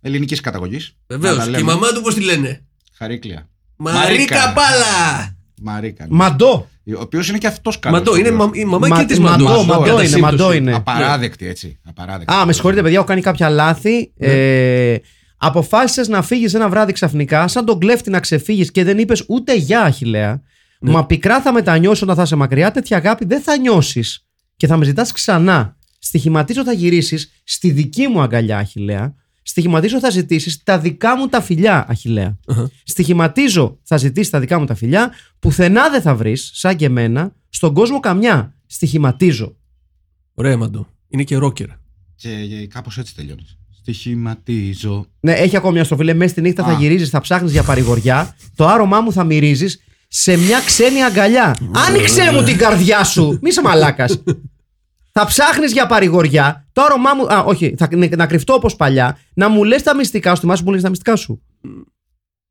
Speaker 3: Ελληνικής καταγωγής.
Speaker 2: Βεβαίως. Και η μαμά του πώς τη λένε;
Speaker 3: Χαρίκλια.
Speaker 2: Μαρίκα Πάλα!
Speaker 3: Μαρίκα. ναι.
Speaker 1: Μαντό.
Speaker 3: Ο οποίος είναι και αυτός καλός.
Speaker 2: Μαντό, είναι μα- η μαμά
Speaker 1: Μα-
Speaker 2: και τη
Speaker 1: μαντό,
Speaker 2: Μαντό.
Speaker 1: μαντό
Speaker 2: κατά
Speaker 1: είναι,
Speaker 2: σύμπτωση.
Speaker 1: μαντό είναι.
Speaker 3: Απαράδεκτη έτσι. Απαράδεκτη.
Speaker 1: Α, με συγχωρείτε, παιδιά, έχω κάνει κάποια λάθη.
Speaker 2: Ναι.
Speaker 1: Ε, Αποφάσισες να φύγεις ένα βράδυ ξαφνικά, σαν τον κλέφτη να ξεφύγεις και δεν είπες ούτε γεια, Αχηλέα.
Speaker 2: Ναι.
Speaker 1: Μα πικρά θα μετανιώσει όταν θα είσαι μακριά, τέτοια αγάπη δεν θα νιώσεις. Και θα με ζητάς ξανά. Στοιχηματίζω θα γυρίσεις στη δική μου αγκαλιά, Αχηλέα. Στοιχηματίζω θα ζητήσεις τα δικά μου τα φιλιά, Αχηλέα.
Speaker 2: Αχα.
Speaker 1: Στοιχηματίζω θα ζητήσεις τα δικά μου τα φιλιά. Πουθενά δεν θα βρεις, σαν και εμένα, στον κόσμο καμιά. Στοιχηματίζω.
Speaker 2: Ωραία, Μαντό. Είναι και ρόκερ.
Speaker 3: Και κάπως έτσι τελειώνεις. Στοιχηματίζω.
Speaker 1: Ναι, έχει ακόμη μια στροφή. Λέει, μέσα στη νύχτα θα
Speaker 3: Α.
Speaker 1: γυρίζεις, θα ψάχνεις για παρηγοριά. Το άρωμά μου θα μυρίζεις σε μια ξένη αγκαλιά. Άνοιξε μου την καρδιά σου. Μη είσαι μαλάκας. θα ψάχνεις για παρηγοριά. Το άρωμά μου. Α, όχι, θα, να, να κρυφτώ όπως παλιά. Να μου λες τα μυστικά σου. Θυμάσαι που μου λες τα μυστικά σου;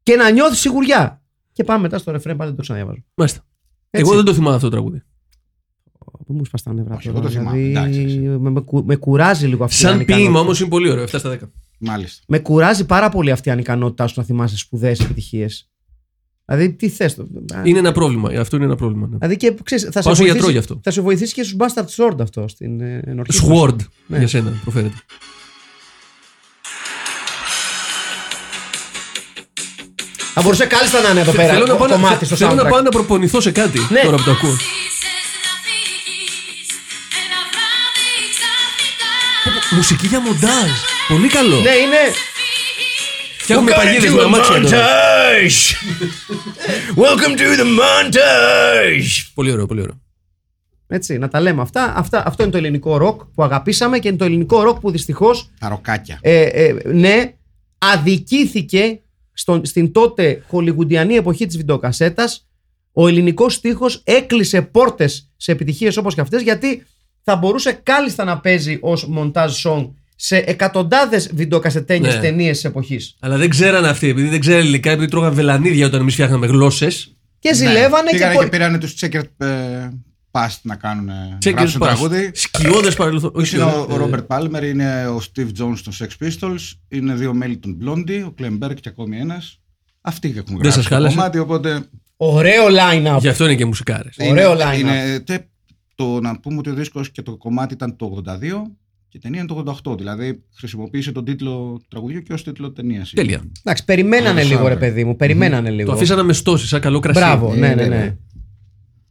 Speaker 1: Και να νιώθεις σιγουριά. Και πάμε μετά στο ρεφρέν, πάλι δεν το ξαναδιαβάζω.
Speaker 2: Μάλιστα.
Speaker 1: Έτσι.
Speaker 2: Εγώ δεν το θυμάμαι αυτό το τραγούδι.
Speaker 1: Πού μου σπα τα νεύρα
Speaker 3: Όχι,
Speaker 1: τώρα,
Speaker 3: εγώ το θυμάμαι,
Speaker 1: δηλαδή,
Speaker 3: εντάξει.
Speaker 1: με, με, κου- με κουράζει λίγο αυτή η
Speaker 2: Σαν
Speaker 1: ανικανότητα.
Speaker 2: ποίημα όμως είναι πολύ ωραίο. 7 στα 10.
Speaker 3: Μάλιστα.
Speaker 1: Με κουράζει πάρα πολύ αυτή η ανικανότητά σου να θυμάσαι σπουδαίες επιτυχίες. Δηλαδή, τι θες.
Speaker 2: Είναι ένα πρόβλημα. Αυτό είναι ένα πρόβλημα. ναι.
Speaker 1: Δηλαδή και ξέρεις, θα, σε
Speaker 2: Πάω στο γιατρό
Speaker 1: βοηθήσει,
Speaker 2: γι' αυτό.
Speaker 1: θα σε βοηθήσει και στους Bastard Sword αυτό στην ε, ενορχήστρωση.
Speaker 2: Sword
Speaker 1: Ναι.
Speaker 2: για σένα προφέρεται.
Speaker 1: Θα μπορούσε κάλλιστα να είναι εδώ πέρα
Speaker 2: Θέλω να
Speaker 1: το
Speaker 2: πάω να-
Speaker 1: κομμάτι στο
Speaker 2: Θέλω να
Speaker 1: soundtrack.
Speaker 2: πάω να προπονηθώ σε κάτι
Speaker 1: Ναι.
Speaker 2: τώρα που το ακούω. Μουσική για μοντάζ. Πολύ καλό.
Speaker 1: Ναι, είναι.
Speaker 2: Φτιάχνουμε παγίδε με αμάξια τώρα.
Speaker 5: Welcome to the montage!
Speaker 2: Πολύ ωραίο, πολύ ωραίο.
Speaker 1: Έτσι, να τα λέμε αυτά. αυτά. Αυτό είναι το ελληνικό ροκ που αγαπήσαμε και είναι το ελληνικό ροκ που δυστυχώς
Speaker 3: Τα ροκάκια.
Speaker 1: ε, ε, ναι, αδικήθηκε στον, στην τότε χολιγουντιανή εποχή της βιντεοκασέτας ο ελληνικός στίχος έκλεισε πόρτες σε επιτυχίες όπως και αυτές γιατί θα μπορούσε κάλλιστα να παίζει ως montage song σε εκατοντάδες βιντεοκασετένιες
Speaker 2: Ναι.
Speaker 1: ταινίες της εποχής
Speaker 2: Αλλά δεν ξέραν αυτοί, επειδή δεν ξέραν ελληνικά, επειδή τρώγαν βελανίδια όταν εμείς φτιάχναμε γλώσσες.
Speaker 1: και ζηλεύανε και,
Speaker 3: Ναι. Πήγανε
Speaker 1: πο-
Speaker 3: και πήρανε τους Checkered ε, Past να κάνουν. να
Speaker 2: Checkers
Speaker 3: γράψουν
Speaker 2: Pass.
Speaker 3: τραγούδι.
Speaker 2: Σκιώδες παρελθόν.
Speaker 3: Ποιος είναι ο, ο
Speaker 2: ε,
Speaker 3: Ρόμπερτ Πάλμερ, είναι ο Steve Jones των Sex Pistols, είναι δύο μέλη των Blondie, ο Clem Berg και ακόμη ένας. Αυτοί έχουν
Speaker 2: Δεν
Speaker 3: γράψει
Speaker 2: σας
Speaker 3: το
Speaker 2: χάλασε;
Speaker 3: κομμάτι, οπότε
Speaker 1: ωραίο line-up
Speaker 2: Γι' αυτό είναι και μουσικάρες.
Speaker 1: Ωραίο
Speaker 3: είναι,
Speaker 1: line-up.
Speaker 3: είναι, τε- το, να πούμε ότι ο δίσκος και το κομμάτι ήταν το 82 και η ταινία είναι το 88. Δηλαδή χρησιμοποίησε τον τίτλο του τραγουδιού και ως τίτλο ταινίας.
Speaker 2: Τέλεια.
Speaker 1: εντάξει περιμένανε
Speaker 3: Το
Speaker 1: λίγο ρε
Speaker 3: soundtrack.
Speaker 1: παιδί μου περιμένανε λίγο
Speaker 2: Το αφήσανε με στόση, σαν καλό κρασί.
Speaker 1: Μπράβο,
Speaker 3: Ε,
Speaker 1: ναι, ναι,
Speaker 3: ναι,
Speaker 1: ναι.
Speaker 3: ναι.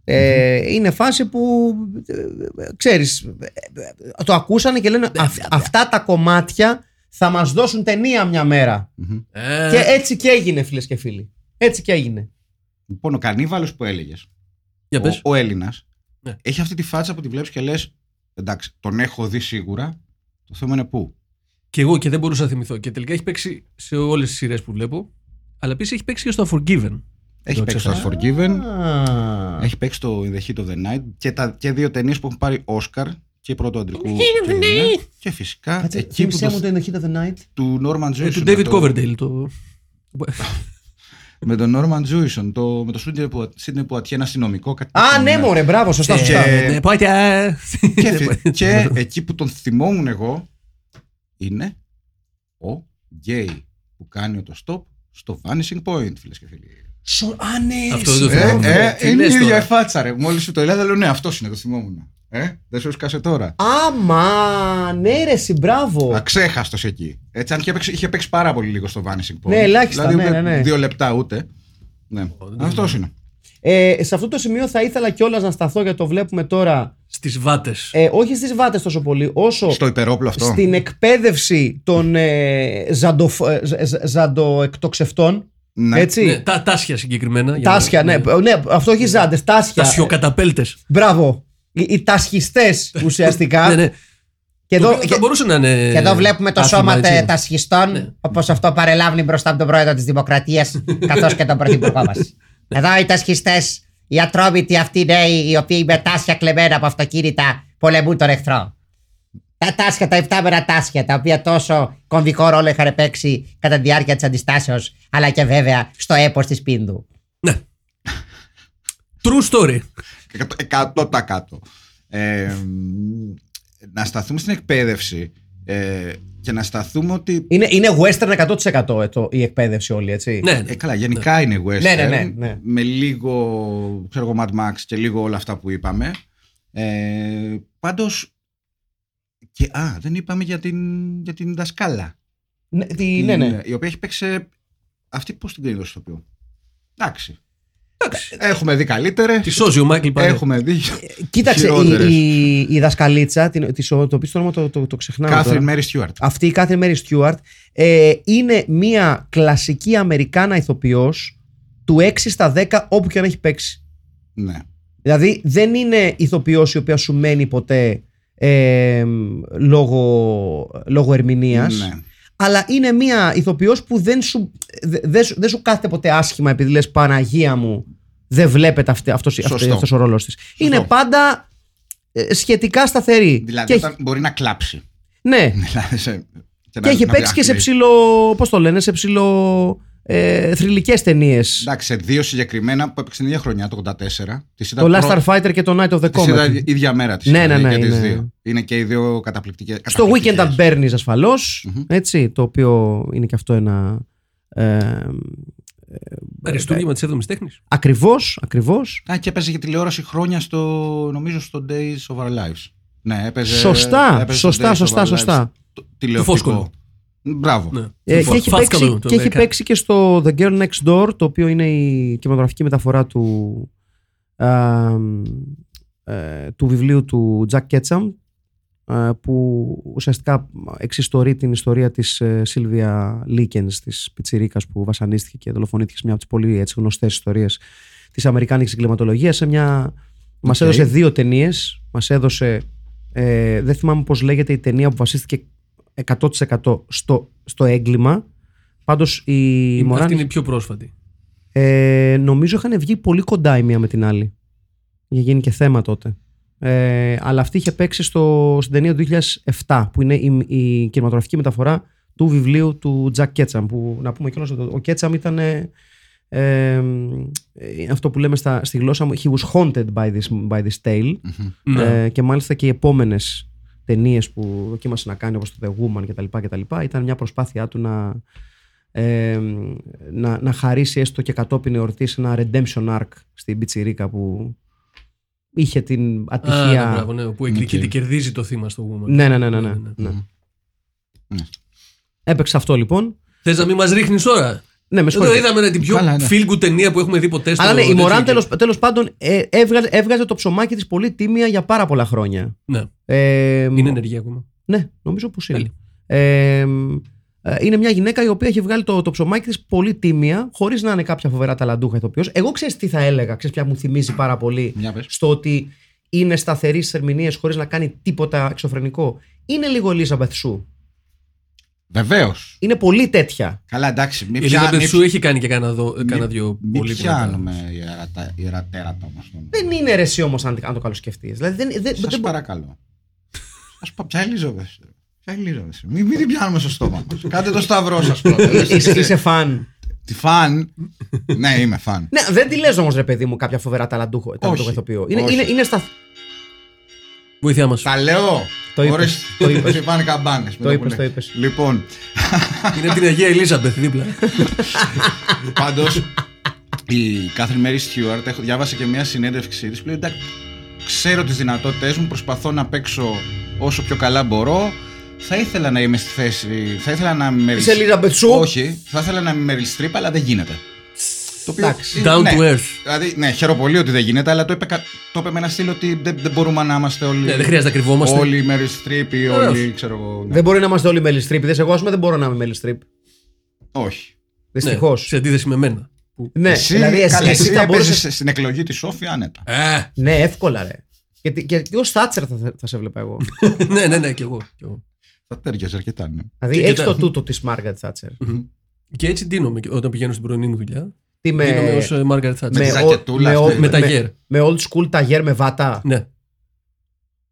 Speaker 1: Ε, είναι φάση που ε, ξέρεις ε, ε, το ακούσανε και λένε «Αυ- αυτά τα κομμάτια θα μας δώσουν ταινία μια μέρα
Speaker 2: Ε,
Speaker 1: και έτσι και έγινε φίλες και φίλοι έτσι και έγινε
Speaker 3: Λοιπόν, ο κανίβαλος που έλεγες,
Speaker 2: Για πες.
Speaker 3: ο, ο Έλληνας,
Speaker 2: Ναι.
Speaker 3: έχει αυτή τη φάτσα που τη βλέπεις και λες: Εντάξει, τον έχω δει σίγουρα. Το θέμα είναι πού.
Speaker 2: Και εγώ και δεν μπορούσα να θυμηθώ. Και τελικά έχει παίξει σε όλες τις σειρές που βλέπω. Αλλά επίσης έχει παίξει και στο Unforgiven.
Speaker 3: Έχει
Speaker 2: Το
Speaker 3: παίξει στο
Speaker 2: ξέχασα.
Speaker 3: Unforgiven,
Speaker 1: Α.
Speaker 3: έχει παίξει το In the Heat of the Night και, τα, και δύο ταινίες που έχουν πάρει Όσκαρ και πρώτο αντρικού. ταινία. και φυσικά
Speaker 1: Κάτσε,
Speaker 3: εκεί που
Speaker 1: θύμισέ
Speaker 3: το,
Speaker 1: μου το In the Heat of the Night
Speaker 3: του Norman Jewison.
Speaker 2: Ε, του
Speaker 3: με
Speaker 2: David
Speaker 3: το-
Speaker 2: Coverdale. Το...
Speaker 3: Με τον Norman Jewison, το, με το Sidney Poitier, ένα αστυνομικό. κάτι
Speaker 1: Α
Speaker 3: τέτοιο,
Speaker 1: ναι μωρέ μπράβο σωστά
Speaker 2: Ε,
Speaker 1: σωστά
Speaker 2: ναι, πάει και-
Speaker 3: Και, φυ- και εκεί που τον θυμόμουν εγώ είναι ο γκέι που κάνει το stop στο Vanishing Point, φίλες και φίλοι.
Speaker 1: Σο- Α ναι
Speaker 2: Αυτό δεν το
Speaker 1: συγγνώμη.
Speaker 2: θυμάμαι.
Speaker 3: Ε, ε,
Speaker 2: τι
Speaker 3: είναι η
Speaker 2: λες
Speaker 3: ίδια
Speaker 2: τώρα.
Speaker 3: η φάτσα, ρε. Μόλις σου το έλεγα, λέω ναι, αυτός είναι, το θυμόμουν. Ε, δεν σου σκάσε τώρα.
Speaker 1: Άμα ναι ρε συ, μπράβο
Speaker 3: Αξέχαστο εκεί. Έτσι, αν είχε παίξει, είχε παίξει πάρα πολύ λίγο στο Vanishing Point.
Speaker 1: Ναι, ελάχιστα,
Speaker 3: δηλαδή,
Speaker 1: ναι,
Speaker 3: ούτε
Speaker 1: ναι, ναι.
Speaker 3: Δύο λεπτά ούτε. Ναι. Αυτός είναι.
Speaker 1: ε, σε αυτό το σημείο θα ήθελα κιόλας να σταθώ γιατί το βλέπουμε τώρα
Speaker 2: Στις βάτες.
Speaker 1: ε, όχι στις βάτες τόσο πολύ όσο
Speaker 3: Στο υπερόπλο αυτό.
Speaker 1: στην εκπαίδευση των ε, ζαντοφ- ε, ζ- ζ- ζαντοεκτοξευτών
Speaker 3: Ναι.
Speaker 1: Έτσι.
Speaker 2: Ναι, τα τάσια συγκεκριμένα. για να-
Speaker 1: Τάσια, ναι. ναι. Αυτό έχει ζάντες. Τάσια.
Speaker 2: Τασιοκαταπέλτε.
Speaker 1: Μπράβο. Οι, οι τασχιστές ουσιαστικά.
Speaker 2: Ναι, ναι.
Speaker 1: Και
Speaker 2: Το
Speaker 1: εδώ,
Speaker 2: οποίο
Speaker 1: και,
Speaker 2: θα μπορούσε να είναι.
Speaker 6: Και εδώ βλέπουμε το
Speaker 2: άθλημα,
Speaker 6: σώμα
Speaker 2: έτσι.
Speaker 6: τε- τασχιστών,
Speaker 2: Ναι.
Speaker 6: όπως αυτό παρελάβει μπροστά από τον πρόεδρο της Δημοκρατίας, καθώς και τον πρωθυπουργό μας. Εδώ οι τασχιστές, οι ατρόμητοι αυτοί νέοι, οι οποίοι με τάσια κλεμμένα από αυτοκίνητα πολεμούν τον εχθρό. Τα τάσια, τα εφτάμενα τάσια, τα οποία τόσο κομβικό ρόλο είχαν παίξει κατά τη διάρκεια της αντιστάσεως, αλλά και βέβαια στο έπος της Πίνδου.
Speaker 2: Ναι. True story.
Speaker 3: Εκατό- 100%. Ε, μ, να σταθούμε στην εκπαίδευση ε, και να σταθούμε ότι.
Speaker 1: είναι, είναι western 100% ε, το, η εκπαίδευση όλη, έτσι.
Speaker 2: Ναι, ναι.
Speaker 3: Ε, καλά, γενικά είναι western.
Speaker 1: Ναι, ναι, ναι, ναι.
Speaker 3: Με λίγο, ξέρω εγώ, Mad Max και λίγο όλα αυτά που είπαμε. Ε, πάντως, και, α, δεν είπαμε για την, για την δασκάλα.
Speaker 1: Ναι, τι-
Speaker 3: Την-
Speaker 1: ναι, ναι.
Speaker 3: Η οποία έχει παίξει. σε- Αυτή πώς την κρίνει το ηθοποιό. Εντάξει.
Speaker 2: Εντάξει.
Speaker 3: Έχουμε δει καλύτερες.
Speaker 2: Τη σώζει ο Μάικλ Πάνε.
Speaker 3: Έχουμε δει.
Speaker 1: Κοίταξε,
Speaker 3: χειρότερες.
Speaker 1: η, η, η δασκαλίτσα, την, της, το οποίο το όνομα το, το, το ξεχνάω.
Speaker 3: Κάθριν
Speaker 1: τώρα.
Speaker 3: Μέρι Στιούαρτ.
Speaker 1: Αυτή η Κάθριν Μέρι Στιούαρτ ε, είναι μια κλασική Αμερικάνα ηθοποιός του 6 στα 10 όπου και αν έχει παίξει.
Speaker 3: Ναι.
Speaker 1: Δηλαδή δεν είναι ηθοποιός η οποία σου μένει ποτέ ε, λόγω, λόγω ερμηνείας
Speaker 3: ναι.
Speaker 1: αλλά είναι μια ηθοποιός που δεν σου, δε, δεν σου, δεν σου κάθεται ποτέ άσχημα επειδή λες Παναγία μου δεν βλέπετε αυτή, αυτός,
Speaker 3: Σωστό.
Speaker 1: αυτός, αυτός ο ρόλος της. Είναι πάντα ε, σχετικά σταθερή.
Speaker 3: Δηλαδή
Speaker 1: και,
Speaker 3: όταν μπορεί να κλάψει.
Speaker 1: ναι,
Speaker 3: Δηλαδή, σε-
Speaker 1: και
Speaker 3: να-
Speaker 1: έχει
Speaker 3: να
Speaker 1: παίξει και σε
Speaker 3: διαχθεί.
Speaker 1: ψηλο. Πώς το λένε, σε ψηλο. Ε, θρηλυκές ταινίες.
Speaker 3: Εντάξει, σε δύο συγκεκριμένα που έπαιξε την ίδια χρονιά, το 84. Τις είδα
Speaker 1: Το Last
Speaker 3: προ-
Speaker 1: Starfighter και το Night of the
Speaker 3: τις είδα
Speaker 1: Comet.
Speaker 3: ίδια μέρα τις
Speaker 1: Ναι,
Speaker 3: είδα,
Speaker 1: ναι, ναι,
Speaker 3: και τις
Speaker 1: είναι-
Speaker 3: δύο. Είναι και οι δύο καταπληκτικές.
Speaker 1: Στο Weekend at
Speaker 3: καταπληκτικές.
Speaker 1: Bernie's ασφαλώς, Έτσι, το οποίο είναι και αυτό ένα. Ε,
Speaker 2: Αριστούργημα τη 7η τέχνης.
Speaker 1: ακριβώς, ακριβώς.
Speaker 3: Α, και έπαιζε για τηλεόραση χρόνια στο, νομίζω στο Days of Our Lives. Ναι, έπαιζε.
Speaker 1: Σωστά,
Speaker 3: έπαιζε στο
Speaker 1: σωστά,
Speaker 3: Days of
Speaker 1: σωστά,
Speaker 3: Our
Speaker 1: σωστά.
Speaker 3: Lives, το τηλεοπτικό.
Speaker 2: Φόσκολο.
Speaker 3: Μπράβο.
Speaker 2: Ναι.
Speaker 1: Ε,
Speaker 2: Το
Speaker 1: και έχει,
Speaker 2: Φάσκαλο,
Speaker 1: παίξει,
Speaker 2: το
Speaker 1: και έχει
Speaker 2: Αμερικά.
Speaker 1: παίξει και στο The Girl Next Door, το οποίο είναι η κινηματογραφική μεταφορά του, α, ε, του βιβλίου του Jack Ketchum, ε, που ουσιαστικά εξιστορεί την ιστορία της ε, Σίλβια Λίκενς, της πιτσιρίκας που βασανίστηκε και δολοφονήθηκε σε μια από τις πολύ έτσι, γνωστές ιστορίες της Αμερικάνικης εγκληματολογίας. Σε μια... Μας
Speaker 3: Οκ.
Speaker 1: έδωσε δύο ταινίες. Μας έδωσε... Ε, δεν θυμάμαι πώς λέγεται η ταινία που βασίστηκε 100% στο, στο έγκλημα. Πάντως η
Speaker 2: Erin
Speaker 1: Moran ή
Speaker 2: είναι η πιο πρόσφατη.
Speaker 1: ε, νομίζω είχαν βγει πολύ κοντά η μία με την άλλη. Είχε γίνει και θέμα τότε. Ε, αλλά αυτή είχε παίξει στο, στην ταινία του 2007, που είναι η, η κινηματογραφική μεταφορά του βιβλίου του Jack Ketchum. Που να πούμε κιόλας ότι ο Ketchum ήταν. Ε, ε, αυτό που λέμε στα, στη γλώσσα μου, he was haunted by this, by this tale.
Speaker 2: Ναι.
Speaker 1: Ε, και μάλιστα και οι επόμενες ταινίες που δοκίμασε να κάνει, όπως το The Woman κτλ. κτλ ήταν μια προσπάθειά του να, ε, να, να χαρίσει έστω και κατόπιν εορτή ένα redemption arc στην Πιτσιρίκα που είχε την
Speaker 2: Α,
Speaker 1: ατυχία.
Speaker 2: ναι, μπράβο, ναι, που εκδικείται,
Speaker 3: Οκ.
Speaker 2: κερδίζει το θύμα στο The Woman.
Speaker 1: ναι, ναι, ναι, ναι, ναι, ναι.
Speaker 3: Ναι.
Speaker 1: Έπαιξε αυτό λοιπόν.
Speaker 2: Θες να μην μας ρίχνεις τώρα.
Speaker 1: Ναι, με
Speaker 2: Εδώ
Speaker 1: συγχωρείτε.
Speaker 2: είδαμε ναι, την πιο
Speaker 3: Καλά, ναι.
Speaker 2: feel good ταινία που έχουμε δει ποτέ στο
Speaker 1: Αλλά ναι, η
Speaker 2: τέτοιο
Speaker 1: Μωράν
Speaker 2: και-
Speaker 1: τέλος, τέλος πάντων ε, έβγαζε, έβγαζε το ψωμάκι της πολύ τίμια για πάρα πολλά χρόνια.
Speaker 2: Ναι,
Speaker 1: Ε,
Speaker 2: είναι ενεργή ακόμα.
Speaker 1: Ναι, νομίζω πως είναι.
Speaker 2: Τέλεια.
Speaker 1: Ε, ε, είναι μια γυναίκα η οποία έχει βγάλει το, το ψωμάκι της πολύ τίμια, χωρίς να είναι κάποια φοβερά ταλαντούχα ηθοποιός. Εγώ ξέρεις τι θα έλεγα, ξέρεις ποια μου θυμίζει πάρα πολύ
Speaker 3: Για πες.
Speaker 1: στο ότι είναι σταθερής στις ερμηνείες χωρίς να κάνει τίποτα εξωφρενικό. Είναι λίγο Elizabeth Σου.
Speaker 3: Βεβαίως.
Speaker 1: Είναι πολύ τέτοια.
Speaker 3: Καλά, εντάξει. Μην
Speaker 2: Η Ελίζα
Speaker 3: πια-
Speaker 2: Μπεσού
Speaker 3: μην-
Speaker 2: έχει κάνει και κάνα, δω,
Speaker 3: μην-
Speaker 2: κάνα δυο
Speaker 3: μην
Speaker 2: πολύ δυνατά.
Speaker 3: πιάνουμε ιερατα- ιερατέρατα όμως.
Speaker 1: Δεν είναι ρεσί όμως, αν, αν το καλοσκεφτείς. Δηλαδή δεν, δεν,
Speaker 3: Σας
Speaker 1: δεν-
Speaker 3: παρακαλώ. Σα πω, ποια Ελίζαβεθ. Ποια Ελίζαβεθ. Μην, μην την πιάνουμε στο στόμα μας. Κάντε το σταυρό σας πρώτα.
Speaker 1: είσαι, είσαι φαν.
Speaker 3: Τη φαν; Ναι, είμαι φαν.
Speaker 1: Ναι, δεν τη λες όμως, ρε παιδί μου, κάποια φοβερά ταλαντούχο, ταλαντούχο ηθοποιό. Είναι,
Speaker 3: όχι.
Speaker 1: είναι, είναι στα.
Speaker 2: Βοήθειά μας.
Speaker 3: Τα λέω.
Speaker 1: Το είπες,
Speaker 3: Ωρες,
Speaker 1: το είπες.
Speaker 3: σε πάνε καμπάνε.
Speaker 1: Το είπες, το είπες.
Speaker 3: Λοιπόν,
Speaker 2: Είναι από την Αγία Ελίζαμπεθ δίπλα.
Speaker 3: πάντως η Κάθριν Μέρι Στιούαρτ έχω διάβασα και μια συνέντευξή της που λέει εντάξει, ξέρω τις δυνατότητές μου, προσπαθώ να παίξω όσο πιο καλά μπορώ. Θα ήθελα να είμαι στη θέση. Θα ήθελα να είμαι.
Speaker 1: Είσαι Elizabeth Shue.
Speaker 3: Όχι, θα ήθελα να είμαι Meryl Streep, αλλά δεν γίνεται. Το οποίο
Speaker 1: Εντάξει.
Speaker 3: είναι-
Speaker 2: Down
Speaker 3: ναι.
Speaker 2: to earth.
Speaker 3: Δηλαδή, ναι, χαίρομαι πολύ ότι δεν γίνεται, αλλά το είπε, κα- το είπε με ένα στυλ ότι δεν, δεν μπορούμε να είμαστε όλοι.
Speaker 2: Ναι, δεν χρειάζεται να κρυβόμαστε.
Speaker 3: Όλοι οι Meryl Streep ή
Speaker 2: Βεβαίως.
Speaker 3: όλοι, ξέρω εγώ. ναι.
Speaker 1: Δεν μπορεί να είμαστε όλοι Meryl Streep. Δες, εγώ, ας πούμε, δεν μπορώ να είμαι Meryl Streep.
Speaker 3: Όχι.
Speaker 1: Δυστυχώς.
Speaker 2: Ναι, σε αντίθεση με μένα. Που-
Speaker 1: Ναι,
Speaker 3: Εσύ,
Speaker 1: δηλαδή εσύ,
Speaker 3: καλά,
Speaker 1: εσύ
Speaker 3: εσύ
Speaker 1: θα
Speaker 3: έπαιζες
Speaker 1: μπορούσε.
Speaker 3: στην εκλογή της Σόφη άνετα.
Speaker 2: Ε,
Speaker 1: Ναι, εύκολα, ρε. Γιατί, γιατί ως Θάτσερ θα, θα σε βλέπα εγώ.
Speaker 2: ναι, ναι, ναι, κι εγώ. κι εγώ.
Speaker 3: Θα τέριαζε αρκετά, ναι.
Speaker 1: δηλαδή
Speaker 2: Και
Speaker 1: έχεις
Speaker 2: κοιτά-
Speaker 1: το τούτο της Μάργαρετ Θάτσερ.
Speaker 2: Και έτσι ντύνομαι όταν πηγαίνω στην πρωινή μου δουλειά.
Speaker 1: Τι με.
Speaker 2: Ντύνομαι ως Μάργαρετ Θάτσερ.
Speaker 3: τη
Speaker 1: με,
Speaker 3: ζακετούλα
Speaker 1: με,
Speaker 3: αυτή.
Speaker 1: με,
Speaker 2: Με τα
Speaker 1: με-
Speaker 2: γέρ.
Speaker 1: με old school ταγέρ με βάτα.
Speaker 2: Ναι.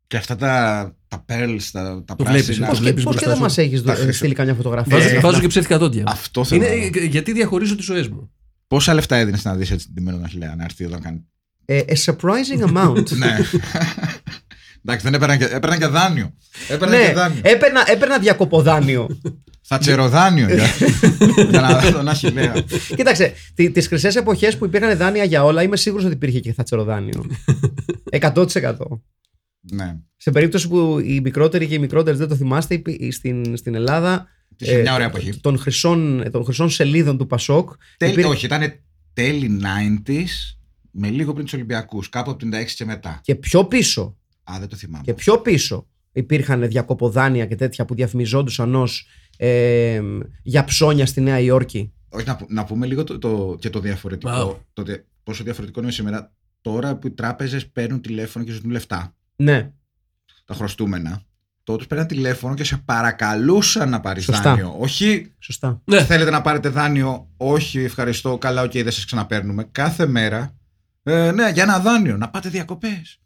Speaker 3: Και αυτά τα, τα pearls, τα, τα
Speaker 2: Το
Speaker 3: πράσινα.
Speaker 2: βλέπεις,
Speaker 1: Πώς
Speaker 2: το βλέπεις
Speaker 1: και
Speaker 2: μπροστά
Speaker 1: δεν
Speaker 2: σου.
Speaker 1: μας έχεις
Speaker 3: Τα χρυσά.
Speaker 1: στείλει καμιά φωτογραφία;
Speaker 2: Βάζω,
Speaker 3: Ε,
Speaker 2: βάζω και ψεύτικα δόντια.
Speaker 3: Αυτό θέλω.
Speaker 2: Είναι,
Speaker 3: να δω.
Speaker 2: ε, γιατί διαχωρίζω τις ζωές μου.
Speaker 3: Πόσα λεφτά έδινες να δεις έτσι την τιμένη των Αχιλέα να έρθει εδώ να κάνει;
Speaker 1: Ε, a surprising amount.
Speaker 3: ναι. Εντάξει, δεν έπαιρνα και, έπαιρνα και δάνειο. Έπαιρνα
Speaker 1: ναι,
Speaker 3: και δάνειο.
Speaker 1: έπαιρνα, έπαιρνα διακοποδάνιο.
Speaker 3: Θα τσεροδάνιο για, για να δω τον Αχιλέα.
Speaker 1: Κοίταξε, τις χρυσές εποχές που υπήρχαν δάνεια για όλα, είμαι σίγουρος ότι υπήρχε και θατσεροδάνιο. 100%.
Speaker 3: ναι.
Speaker 1: Σε περίπτωση που οι μικρότεροι και οι μικρότερες δεν το θυμάστε, υπή- στην, στην Ελλάδα.
Speaker 3: Είχε μια ωραία εποχή.
Speaker 1: Των χρυσών, των χρυσών σελίδων του Πασόκ.
Speaker 3: Τέλη,
Speaker 1: υπήρχε-
Speaker 3: Όχι, ήταν τέλη 90s με λίγο πριν τους Ολυμπιακούς. Κάπου από την 96 και μετά.
Speaker 1: Και πιο πίσω,
Speaker 3: Α, δεν το θυμάμαι.
Speaker 1: και πιο πίσω υπήρχαν διακοποδάνεια και τέτοια που διαφημιζόντουσαν ως ε, για ψώνια στη Νέα Υόρκη.
Speaker 3: Όχι, να, που- να πούμε λίγο το, το, και το διαφορετικό.
Speaker 2: Wow.
Speaker 3: Το, τε- πόσο διαφορετικό είναι σήμερα. Τώρα που οι τράπεζες παίρνουν τηλέφωνο και ζητούν λεφτά,
Speaker 1: Ναι,
Speaker 3: τα χρωστούμενα, τότε παίρνουν τηλέφωνο και σε παρακαλούσαν να πάρεις
Speaker 1: Σωστά.
Speaker 3: δάνειο. Όχι,
Speaker 1: σωστά.
Speaker 2: Ναι.
Speaker 3: θέλετε να πάρετε δάνειο. Όχι, ευχαριστώ. Καλά, οκ, δεν σας ξαναπαίρνουμε. Κάθε μέρα. Ε, ναι, για ένα δάνειο. Να πάτε διακοπές.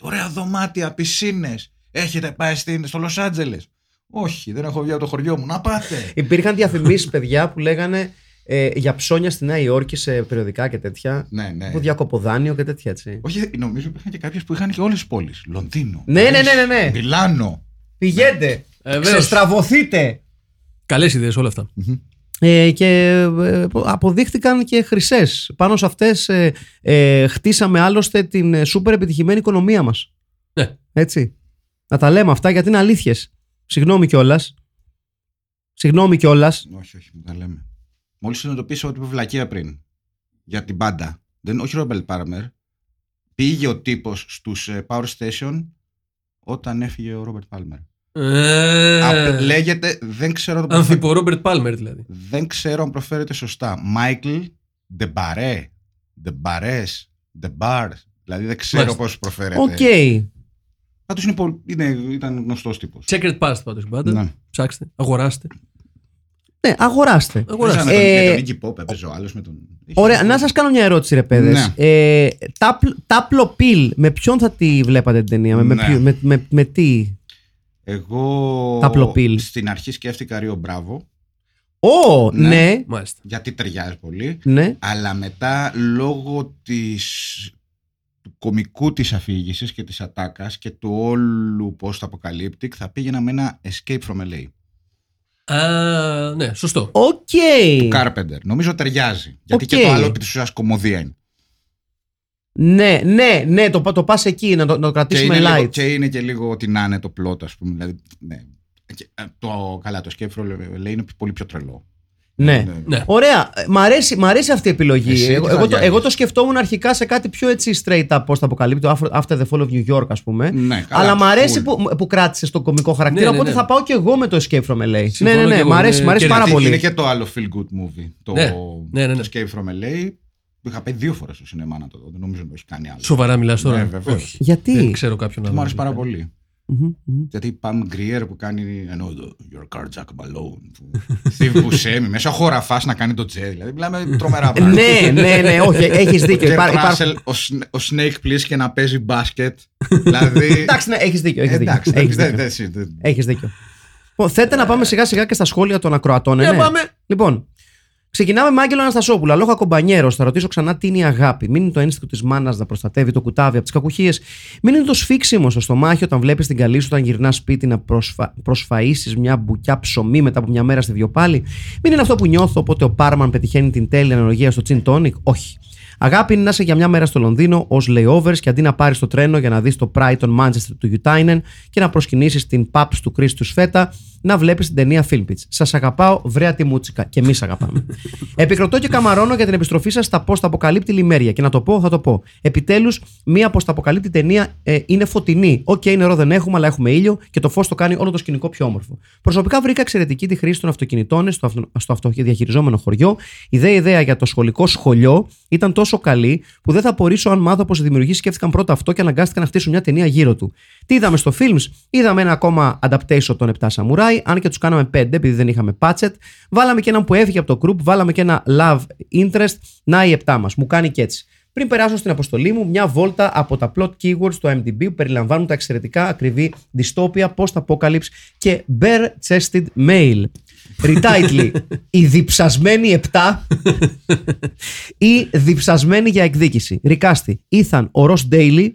Speaker 3: Ωραία δωμάτια, πισίνες. Έχετε πάει στην, στο Λος Άντζελες. Όχι, δεν έχω βγει από το χωριό μου. Να πάτε.
Speaker 1: Υπήρχαν διαφημίσεις, παιδιά, που λέγανε ε, για ψώνια στη Νέα Υόρκη σε περιοδικά και τέτοια.
Speaker 3: ναι, ναι.
Speaker 1: Από διακοποδάνειο και τέτοια έτσι.
Speaker 3: Όχι, νομίζω υπήρχαν και κάποιες που είχαν και όλες τις πόλεις. Λονδίνο.
Speaker 1: Ναι, ναι,
Speaker 3: Παρίσι,
Speaker 1: ναι, ναι, ναι.
Speaker 3: Μιλάνο.
Speaker 1: Πηγαίνετε!
Speaker 2: Ε, βέβαιως.
Speaker 1: Ξεστραβωθείτε!
Speaker 2: Καλές ιδέες όλα αυτά.
Speaker 1: Ε, και ε, αποδείχτηκαν και χρυσές. Πάνω σε αυτές ε, ε, χτίσαμε άλλωστε την ε, σούπερ επιτυχημένη οικονομία μας.
Speaker 2: Ναι.
Speaker 1: Έτσι. Να τα λέμε αυτά γιατί είναι αλήθειες. Συγγνώμη κιόλας. Συγγνώμη κιόλας.
Speaker 3: Όχι, όχι, μην τα λέμε. Μόλις συνειδητοποίησα ότι είπε βλακεία πριν. Για την πάντα. Δεν, όχι Ρόμπελ Πάρμερ. Πήγε ο τύπος στους Power Station όταν έφυγε ο Ρόμπερτ Πάλμερ.
Speaker 2: Ε,
Speaker 3: Λέγεται, δεν ξέρω, το
Speaker 2: Ανθιπο Ρόμπερτ Πάλμερ δηλαδή.
Speaker 3: δεν ξέρω αν προφέρεται σωστά. Μάικλ Ντε Μπαρές. Ντε Μπαρές. Ντε Μπαρ. Δηλαδή δεν ξέρω
Speaker 2: Μάλιστα.
Speaker 3: πώς προφέρεται.
Speaker 1: Οκ.
Speaker 3: Πάντως είναι, πολύ- είναι, ήταν γνωστός τύπος.
Speaker 2: Checkered past πάντως πάντα.
Speaker 3: Ναι.
Speaker 2: Ψάξτε, αγοράστε.
Speaker 1: Ναι, αγοράστε.
Speaker 2: αγοράστε.
Speaker 3: Με τον,
Speaker 1: Ε,
Speaker 3: με τον Iggy Pop έπαιζε ο άλλος με τον.
Speaker 1: Ωραία, να σας κάνω μια ερώτηση, ρε παιδες.
Speaker 3: Ναι.
Speaker 1: Ε, Τάπλ- Τάπλο Πιλ, με ποιον θα τη βλέπατε την ταινία, με, με,
Speaker 3: Ναι.
Speaker 1: ποιο- με, με, με τι;
Speaker 3: Εγώ
Speaker 1: Ταπλοπίλ.
Speaker 3: στην αρχή σκέφτηκα Ρίο Μπράβο
Speaker 1: Ω,
Speaker 3: Ναι.
Speaker 1: ναι,
Speaker 2: Μάλιστα.
Speaker 3: γιατί ταιριάζει πολύ
Speaker 1: ναι.
Speaker 3: αλλά μετά λόγω της, του κομικού της αφήγησης και της ατάκας και του όλου πώς το αποκαλύπτει θα πήγαινα με ένα Escape from LA
Speaker 2: Α, ναι, σωστό.
Speaker 1: Οκ.
Speaker 3: του Carpenter νομίζω ταιριάζει γιατί και
Speaker 1: Οκ.
Speaker 3: το άλλο επί της ουσιας κωμωδία είναι
Speaker 1: Ναι, ναι, ναι, το, πα- το πας εκεί, να το, να το
Speaker 3: και
Speaker 1: κρατήσουμε
Speaker 3: είναι, λίγο,
Speaker 1: light.
Speaker 3: και είναι και λίγο ότι να είναι το plot ας πούμε δηλαδή, ναι. Και, ε, το, καλά το Escape from LA είναι πολύ πιο τρελό
Speaker 1: Ναι.
Speaker 2: Ναι.
Speaker 1: Ωραία. Ε, Μ' αρέσει, μ' αρέσει αυτή η επιλογή.
Speaker 3: Εσύ τι
Speaker 1: εγώ,
Speaker 3: θα
Speaker 1: εγώ, το,
Speaker 3: διάλεγες;
Speaker 1: εγώ το σκεφτόμουν αρχικά σε κάτι πιο έτσι straight up, post-apocalyptic, το After- After the Fall of New York, ας πούμε.
Speaker 3: Ναι, καλά,
Speaker 1: Αλλά μ' αρέσει
Speaker 3: full.
Speaker 1: που, που κράτησες τον κωμικό χαρακτήρα,
Speaker 2: Ναι, ναι,
Speaker 1: οπότε
Speaker 2: ναι.
Speaker 1: θα πάω και εγώ με το Escape from LA. ναι,
Speaker 2: Συμφωνώ
Speaker 1: ναι,
Speaker 2: και
Speaker 1: ναι,
Speaker 2: εγώ,
Speaker 1: μ' αρέσει,
Speaker 2: είναι
Speaker 1: μ' αρέσει
Speaker 2: και
Speaker 1: πάρα
Speaker 3: Γιατί
Speaker 1: πολύ.
Speaker 3: Είναι και το άλλο feel good movie. Το,
Speaker 2: Ναι, ναι, ναι, ναι.
Speaker 3: το Escape from LA. Που είχα πάει δύο φορές στο σινεμά να το δω. Δεν νομίζω ότι το έχει κάνει άλλο.
Speaker 2: Σοβαρά μιλάς τώρα.
Speaker 3: Ναι, βεβαίως.
Speaker 2: Όχι.
Speaker 1: Γιατί;
Speaker 2: Δεν ξέρω κάποιον
Speaker 3: Και
Speaker 2: άλλο.
Speaker 3: μου άρεσε πάρα πολύ.
Speaker 1: Μμμ, μμμ.
Speaker 3: Γιατί η Pam Grier που κάνει. Ενώ το Your car Jack Malone. που- Steve Buscemi. Μέσα χωραφάς να κάνει το τζέ. Δηλαδή μιλάμε τρομερά πράγματα.
Speaker 1: ναι, ναι, ναι, όχι, έχεις
Speaker 3: Ο
Speaker 1: δίκιο.
Speaker 3: Kurt
Speaker 1: Υπά- υπάρχουν-
Speaker 3: Russell, ο, Sn- ο Snake Plissken και να παίζει μπάσκετ. δηλαδή.
Speaker 1: Εντάξει, ναι, έχεις δίκιο. Έχεις δίκιο.
Speaker 3: εντάξει,
Speaker 1: Έχεις
Speaker 3: δεν-
Speaker 1: δίκιο.
Speaker 3: δεν- δεν-
Speaker 1: Έχεις δίκιο. Λοιπόν, θέτε να πάμε σιγά σιγά και στα σχόλια των ακροατών. ε,
Speaker 2: Για
Speaker 1: ναι.
Speaker 2: πάμε.
Speaker 1: Λοιπόν, ξεκινάμε με Άγγελο Αναστασόπουλο. Αλόχα κομπανιέρο. Θα ρωτήσω ξανά τι είναι η αγάπη. Μην είναι το ένστικτο της μάνας να προστατεύει το κουτάβι από τις κακουχίες. Μην είναι το σφίξιμο στο στομάχι όταν βλέπεις την καλή σου όταν γυρνάς σπίτι να προσφα... προσφαίσει μια μπουκιά ψωμί μετά από μια μέρα στη βιοπάλη. Μην είναι αυτό που νιώθω όποτε ο Πάρμαν πετυχαίνει την τέλεια αναλογία στο τσιν τόνικ. Όχι. Αγάπη είναι να είσαι για μια μέρα στο Λονδίνο ως layovers και αντί να πάρεις το τρένο για να δεις το Brighton Manchester του Utinen και να προσκυνήσεις την Paps του Κρίστου Φέτα, να βλέπεις την ταινία Filmpits. Σας αγαπάω, βρέα τη μούτσικα. Και εμείς αγαπάμε. Επικροτώ και καμαρώνω για την επιστροφή σας στα post-αποκαλύπτη λιμέρια. Και να το πω, θα το πω. Επιτέλους, μία post-αποκαλύπτη ταινία ε, είναι φωτεινή. Οκ, νερό δεν έχουμε, αλλά έχουμε ήλιο και το φως το κάνει όλο το σκηνικό πιο όμορφο. Προσωπικά βρήκα εξαιρετική τη χρήση των αυτοκινητών στο, αυτο, στο αυτοδιαχειριζόμενο χωριό. Η δε ιδέα για το σχολικό σχολείο ήταν τόσο καλή που δεν θα απορρίσω αν μάθω πως οι δημιουργοί σκέφτηκαν πρώτα αυτό και αναγκάστηκαν να χτίσουν μια ταινία γύρω του. Τι είδαμε στο films, είδαμε ένα ακόμα adaptation των 7 Samurai, αν και τους κάναμε 5 επειδή δεν είχαμε budget. Βάλαμε και έναν που έφυγε από το group, βάλαμε και ένα love interest. Να η 7 μας. Μου κάνει και έτσι. Πριν περάσω στην αποστολή μου, μια βόλτα από τα plot keywords του IMDb που περιλαμβάνουν τα εξαιρετικά ακριβή dystopia, post-apocalypse και bare-chested male. Retitle, η διψασμένη 7 ή διψασμένη για εκδίκηση. Ρικάστη, Ethan, ο Ross Daily,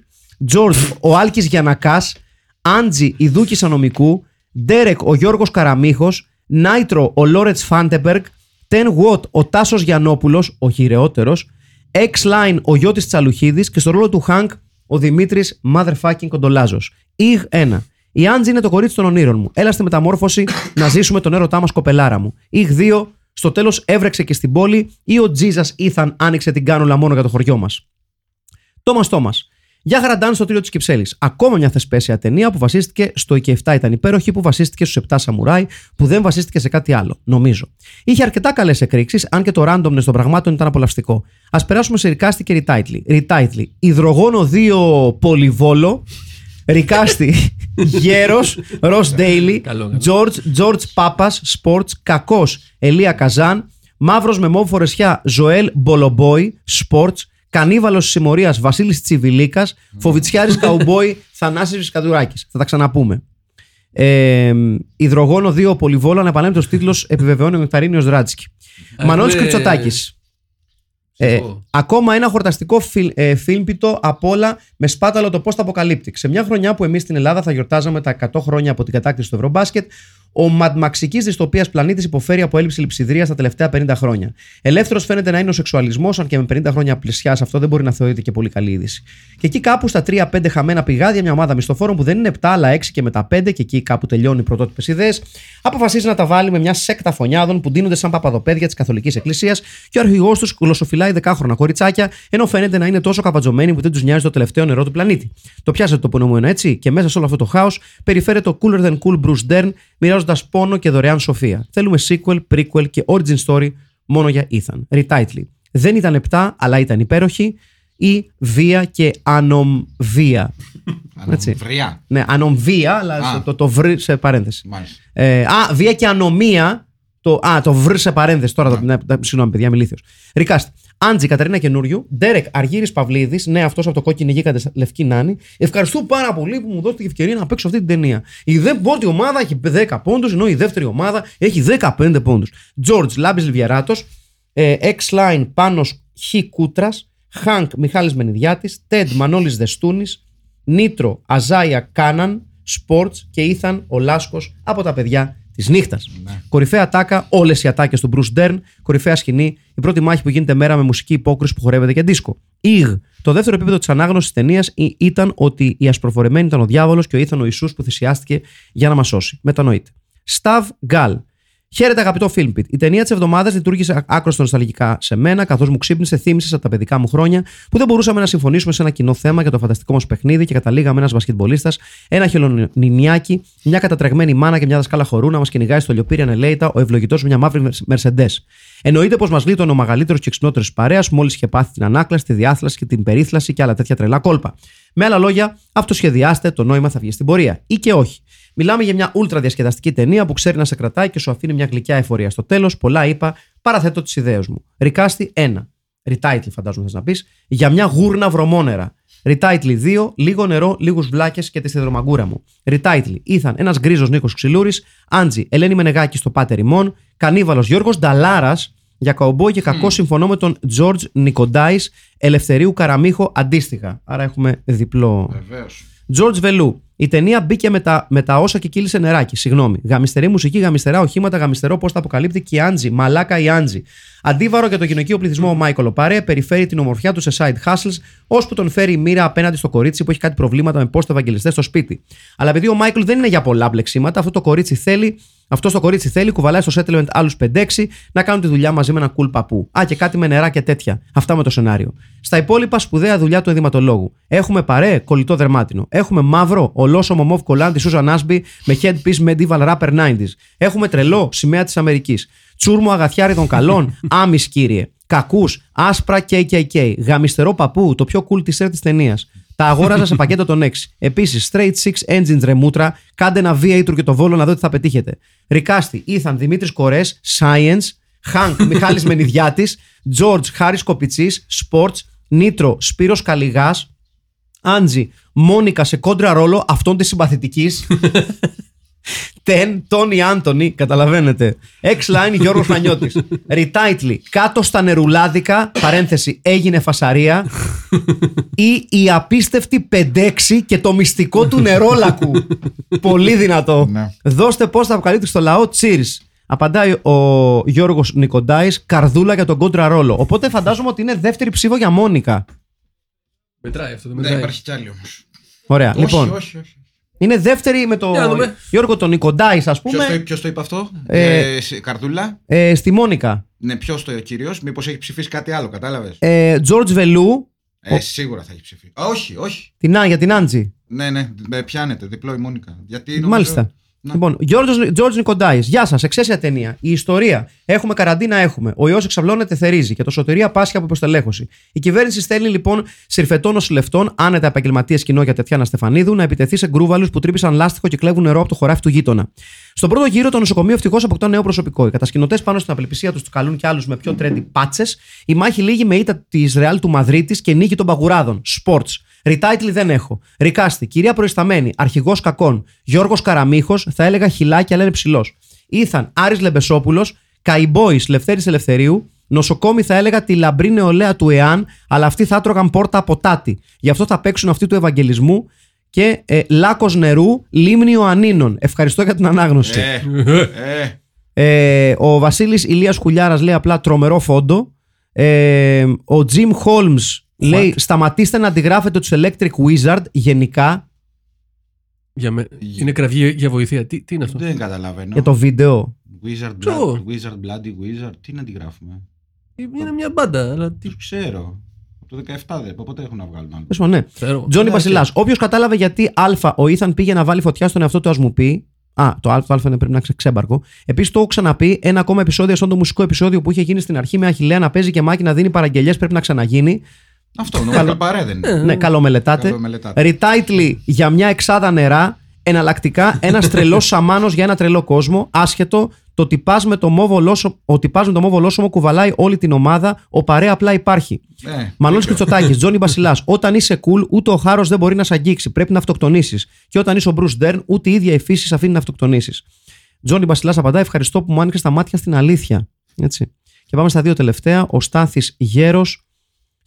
Speaker 1: George, ο Άλκης Γιανακάς, Άντζι, η Δούκισσα Νομικού, Ντέρεκ, ο Γιώργος Καραμίχος, Νάιτρο, ο Λόρετς Φάντεμπεργκ, Ten Watt, ο Τάσος Γιαννόπουλος, ο χοιρεότερος, X-Line, ο Γιώτης Τσαλουχίδης και στο ρόλο του Χανκ, ο Δημήτρης Motherfucking Κοντολάζος. Ιγ 1. Η Άντζη είναι το κορίτσι των ονείρων μου. Έλα στη μεταμόρφωση να ζήσουμε τον έρωτά μας, κοπελάρα μου. Ιγ 2. Στο τέλος έβρεξε και στην πόλη ή ο Jesus Ήθαν άνοιξε την κάνουλα μόνο για το χωριό μας. Τόμας Τόμας. Για χαραντάν στο τρίο της Κυψέλης. Ακόμα μια θεσπέσια ταινία που βασίστηκε στο και 7 ήταν υπέροχη, που βασίστηκε στους 7 Σαμουράι, που δεν βασίστηκε σε κάτι άλλο, νομίζω. Είχε αρκετά καλές εκρήξεις, αν και το randomness των πραγμάτων ήταν απολαυστικό. Α περάσουμε σε ρικάστη και ριτάιτλι. Ριτάιτλι. Υδρογόνο 2 πολυβόλο. Ρικάστη. Γέρος. Ρο Ντέιλι.
Speaker 2: Καλό, καλό.
Speaker 1: George, George Πάπα. Sports. Κακός. Ελία Καζάν. Μαύρος με μόβ φορεσιά. Ζωέλ Μπολομπόι. Sports. Κανίβαλος συμμορίας Βασίλης Τσιβιλίκας. Φοβιτσιάρη Καουμπόι Θανάσης Βυσκαδουράκη. Θα τα ξαναπούμε. Ε, υδρογόνο 2 πολυβόλο. Ανεπανέλεπτο τίτλος επιβεβαιώνει ο Νεκταρίνιο Ράτσκι. Μανώλης
Speaker 2: ναι.
Speaker 1: Κριτσοτάκη. Ε,
Speaker 2: Σωστό.
Speaker 1: ακόμα ένα χορταστικό φιλ, ε, φίλμπιτο απ' όλα με σπάταλο το πώ τα αποκαλύπτει. Σε μια χρονιά που εμείς στην Ελλάδα θα γιορτάζαμε τα 100 χρόνια από την κατάκτηση του Ευρωμπάσκετ, ο μαντμαξική δυστοπίας πλανήτης υποφέρει από έλλειψη λειψιδρίας τα τελευταία 50 χρόνια. Ελεύθερος φαίνεται να είναι ο σεξουαλισμός, αν και με 50 χρόνια πλησιάς αυτό δεν μπορεί να θεωρείται και πολύ καλή είδηση. Και εκεί κάπου στα 3-5 χαμένα πηγάδια, μια ομάδα μισθοφόρων που δεν είναι 7 αλλά 6 και μετά 5, και εκεί κάπου τελειώνει οι πρωτότυπες ιδέες, αποφασίζει να τα βάλει με μια σέκτα φωνιάδων που δίνονται σαν παπαδοπέδια της Καθολικής Εκκλησίας και ο αρχηγός τους γλωσσοφυλάει δεκάχρονα κοριτσάκια, ενώ φαίνεται να είναι τόσο καβατζωμένοι που δεν τους νοιάζει το τελευταίο νερό του πλανήτη. Το πιάσατε το πονομόνο έτσι, και μέσα σε όλο αυτό το χάος περιφέρεται ο cooler than cool Bruce Dern, μοιράζοντας πόνο και δωρεάν σοφία. Θέλουμε sequel, prequel και origin story μόνο για Ethan. Retitle. Δεν ήταν 7, αλλά ήταν υπέροχη. Ή βία και ανομβία. Έτσι.
Speaker 3: Βριά.
Speaker 1: Ναι, ανομβία, αλλά
Speaker 3: Α.
Speaker 1: το, το, το βρει σε παρένθεση.
Speaker 3: Μάλιστα.
Speaker 1: Ε, α, βία και ανομία. Το, α, το βρ σε παρένθεση. Τώρα, το, ναι, ναι, συγγνώμη, παιδιά, είμαι ηλίθιος. Ρικάστ. Άντζη Κατερίνα Καινούριου. Ντέρεκ Αργύρης Παυλίδης. Ναι, αυτός από το Κόκκινοι γίγαντες λευκοί νάνοι. Ευχαριστώ πάρα πολύ που μου δώσετε την ευκαιρία να παίξω αυτή την ταινία. Η δε πρώτη ομάδα έχει 10 πόντους, ενώ η δεύτερη ομάδα έχει 15 πόντους. George Λάμπης Λιβιεράτος. Ε, X-Line Πάνος Χ Κούτρας. Χανκ Μιχάλης Μενιδιάτης. Τεντ Μανώλης Δεστούνης. Νίτρο Αζάια Κάναν. Sports και Ήθαν ο Λάσκος από τα παιδιά της νύχτας. Κορυφαία τάκα, όλες οι ατάκες του Bruce Dern. Κορυφαία σκηνή, η πρώτη μάχη που γίνεται μέρα με μουσική υπόκριση που χορεύεται και δίσκο. Ιγ. Το δεύτερο επίπεδο της ανάγνωσης της ταινίας ήταν ότι η ασπροφορεμένη ήταν ο διάβολος και ο Ήθαν ο Ιησούς που θυσιάστηκε για να μας σώσει. Μετανοείται. Σταβ Γκάλ. Χαίρετε, αγαπητό Filmpit. Η ταινία της εβδομάδας λειτουργήσε άκρος νοσταλγικά σε μένα, καθώς μου ξύπνησε, θύμισε από τα παιδικά μου χρόνια που δεν μπορούσαμε να συμφωνήσουμε σε ένα κοινό θέμα για το φανταστικό μας παιχνίδι και καταλήγαμε ένας μπασκετμπολίστας, ένα χελονινιάκι, μια κατατρεγμένη μάνα και μια δασκάλα χορού να μας κυνηγάει στο λιοπύρι ανελέητα ο ευλογητός μια μαύρη Mercedes. Εννοείται πως μας λύτωνε ο μεγαλύτερος και εξυπνότερος παρέας μόλις είχε πάθει την ανάκλαση, τη διάθλαση και την περίθλαση και άλλα τέτοια τρελά κόλπα. Με άλλα λόγια, αυτοσχεδιάστε, το νόημα θα βγει στην πορεία. Ή και όχι. Μιλάμε για μια ούλτρα διασκεδαστική ταινία που ξέρει να σε κρατάει και σου αφήνει μια γλυκιά εφορία. Στο τέλος, πολλά είπα, παραθέτω τις ιδέες μου. Ρικάστη 1. Retitle, φαντάζομαι θες να πεις. Για μια γούρνα βρωμόνερα. Retitle 2. Λίγο νερό, λίγους βλάκες και τη σιδερομαγκούρα μου. Retitle. Ήθαν ένας γκρίζος Νίκος Ξυλούρης. Άντζη Ελένη Μενεγάκη στο Πάτερ Ιμών. Κανίβαλος Γιώργος Νταλάρας για καουμπόι και κακό συμφωνώ με τον George Νικοντάη Ελευθερίου Καραμίχο αντίστοιχα. Άρα έχουμε διπλό.
Speaker 3: Βεβαίως.
Speaker 1: George Βελού. Η ταινία μπήκε με τα, με τα όσα και κύλησε νεράκι. Συγγνώμη. Γαμιστερή μουσική, γαμιστερά οχήματα, γαμιστερό πώς τα αποκαλύπτει και η Άντζη. Μαλάκα η Άντζη. Αντίβαρο για το γυναικείο πληθυσμό ο Μάικολ Πάρε περιφέρει την ομορφιά του σε side hustles, ώσπου τον φέρει η μοίρα απέναντι στο κορίτσι που έχει κάτι προβλήματα με πόστο ευαγγελιστέ στο σπίτι. Αλλά επειδή ο Μάικλ δεν είναι για πολλά μπλεξίματα, αυτό το κορίτσι θέλει. Αυτό το κορίτσι θέλει, κουβαλάει στο settlement άλλους 5-6 να κάνουν τη δουλειά μαζί με ένα cool παππού. Α, και κάτι με νερά και τέτοια. Αυτά με το σενάριο. Στα υπόλοιπα, σπουδαία δουλειά του ενδυματολόγου. Έχουμε παρέ, κολλητό δερμάτινο. Έχουμε μαύρο, ολόσωμο μοβ κολάντη Σούζαν Άσμπι με headpiece medieval rapper 90s. Έχουμε τρελό, σημαία της Αμερικής. Τσούρμο αγαθιάρι των καλών, άμυς κύριε. Κακούς, άσπρα KKK. Γαμιστερό παππού, το πιο cool t-shirt της ταινίας. Τα αγόραζα σε πακέτο των 6. Επίσης, straight Six engines ρεμούτρα. Κάντε ένα VA ή και το βόλο να δω τι θα πετύχετε. Ρικάστη, Ήθαν, Δημήτρης Κορές, Science, Χανκ, Μιχάλης Μενιδιάτης, George, Χάρης Κοπιτσής, Sports, Νίτρο, Σπύρος Καλιγά, Άντζι, Μόνικα σε κόντρα ρόλο αυτών της συμπαθητικής. Τέν, Τόνι Άντωνη, καταλαβαίνετε. Εξ line Γιώργος Χανιώτη. Ριτάιτλι. Κάτω στα νερουλάδικα, παρένθεση, έγινε φασαρία. ή η απίστευτη πεντέξι και το μυστικό του νερόλακου. Πολύ δυνατό.
Speaker 3: Ναι.
Speaker 1: Δώστε πώς θα αποκαλύπτει στο λαό, τσίρ. Απαντάει ο Γιώργος Νικοντάης, καρδούλα για τον κόντρα ρόλο. Οπότε φαντάζομαι ότι είναι δεύτερη ψήφο για Μόνικα.
Speaker 2: Μετράει αυτό, δεν
Speaker 3: ναι,
Speaker 2: μετράει.
Speaker 3: Δεν υπάρχει κι άλλη όμως.
Speaker 1: Ωραία, όχι, λοιπόν.
Speaker 3: Όχι, όχι, όχι
Speaker 1: είναι δεύτερη με τον
Speaker 2: Για να δούμε.
Speaker 1: Γιώργο τον Νικοντάης, ας πούμε,
Speaker 3: Ποιο το, ποιος το είπε αυτό,
Speaker 1: Ε,
Speaker 3: ε, σε- Καρδούλα.
Speaker 1: ε, στη Μόνικα.
Speaker 3: Ναι, ποιος το κύριο, μήπως έχει ψηφίσει κάτι άλλο, κατάλαβες;
Speaker 1: Ε, George Βελού,
Speaker 3: Ε, σίγουρα θα έχει ψηφίσει. Α, όχι, όχι.
Speaker 1: την, Α- για την Άντζη.
Speaker 3: Ναι, ναι, με πιάνετε, διπλό η Μόνικα. Γιατί νομίζω-
Speaker 1: Μάλιστα.
Speaker 3: Ναι.
Speaker 1: Λοιπόν, Γιώργος, George Νικοντάης, γεια σας. Εξαίσια ταινία. Η ιστορία. Έχουμε καραντίνα, έχουμε. Ο ιός εξαυλώνεται, θερίζει και το σωτηρία πάσχει από υποστελέχωση. Η κυβέρνηση στέλνει λοιπόν συρφετών νοσηλευτών, άνετα επαγγελματίες κοινό για Τετιάνα Στεφανίδου, να επιτεθεί σε γκρούβαλους που τρύπησαν λάστιχο και κλέβουν νερό από το χωράφι του γείτονα. Στον πρώτο γύρο, το νοσοκομείο ευτυχώς αποκτά νέο προσωπικό. Οι κατασκηνωτές πάνω στην απελπισία τους του καλούν κι άλλους με πιο τρέντι πάτσες. Η μάχη λύγει με ήττα της Ρεάλ του Μαδρίτη και νίκη των παγουράδων. Sports. Ριτάιτλι δεν έχω. Ρικάστη, κυρία Προϊσταμένη, αρχηγός κακών. Γιώργος Καραμίχος, θα έλεγα χιλάκι, αλλά είναι ψηλός. Ήθαν Άρης Λεμπεσόπουλος, Καϊμπόης Λευτέρη Ελευθερίου, νοσοκόμη θα έλεγα τη λαμπρή νεολαία του ΕΑΝ, αλλά αυτοί θα έτρωγαν πόρτα από τάτη. Γι' αυτό θα παίξουν αυτοί του Ευαγγελισμού και ε, λάκος νερού, λίμνιο ανίνων. Ευχαριστώ για την ανάγνωση.
Speaker 3: Ε, ε,
Speaker 1: Ε, ο Βασίλης Ηλίας Χουλιάρας λέει απλά τρομερό φόντο. Ε, ο Jim Holmes λέει σταματήστε να αντιγράφετε τους Electric Wizard γενικά
Speaker 2: Για με... Είναι κραυγή για βοηθεία. Τι, τι είναι αυτό;
Speaker 3: δεν καταλαβαίνω.
Speaker 1: για το βίντεο.
Speaker 3: Wizard,
Speaker 2: Ποιο;
Speaker 3: Blood, Wizard Bloody Wizard, τι να αντιγράφουμε.
Speaker 2: Είναι μια μπάντα, αλλά τι
Speaker 3: Δεν ξέρω. Από το 17 δεν, πότε έχουν να βγάλουν άλλο.
Speaker 1: Πες μου, ναι.
Speaker 2: ξέρω.
Speaker 1: Τζόνι
Speaker 2: Ναι,
Speaker 1: Μπασιλά. Όποιος κατάλαβε γιατί Α ο Ήθαν πήγε να βάλει φωτιά στον εαυτό του, ας μου πει. Α, το Α, το Α είναι πρέπει να είναι ξέμπαρκο. Επίσης το έχω ξαναπεί. Ένα ακόμα επεισόδιο, σαν το μουσικό επεισόδιο που είχε γίνει στην αρχή με Αχηλέα να παίζει και μάκι να δίνει παραγγελίε, πρέπει να ξαναγίνει.
Speaker 3: Αυτό, νομίζω παρέ δεν είναι.
Speaker 1: Ναι, καλομελετάτε.
Speaker 3: Καλομελετάτε.
Speaker 1: Ριτάιτλι για μια εξάδα νερά. Εναλλακτικά ένας τρελός σαμάνος για ένα τρελό κόσμο. Άσχετο. Το τυπάς με το μόβο λόσωμο, ο τυπάς με το μόβο λόσωμο κουβαλάει όλη την ομάδα. Ο παρέα απλά υπάρχει.
Speaker 3: Ναι,
Speaker 1: Μανώλης
Speaker 3: δίκιο.
Speaker 1: Κριτσοτάκη, Τζόνι Μπασιλά. Όταν είσαι cool, ούτε ο χάρος δεν μπορεί να σε αγγίξει. Πρέπει να αυτοκτονήσεις. Και όταν είσαι ο Μπρους Ντέρν, ούτε η ίδια η φύση σε αφήνει να αυτοκτονήσεις. Τζόνι Μπασιλά απαντά: Ευχαριστώ που μου άνοιξε τα μάτια στην αλήθεια. Έτσι. Και πάμε στα δύο τελευταία. Ο Στάθης Γέρος.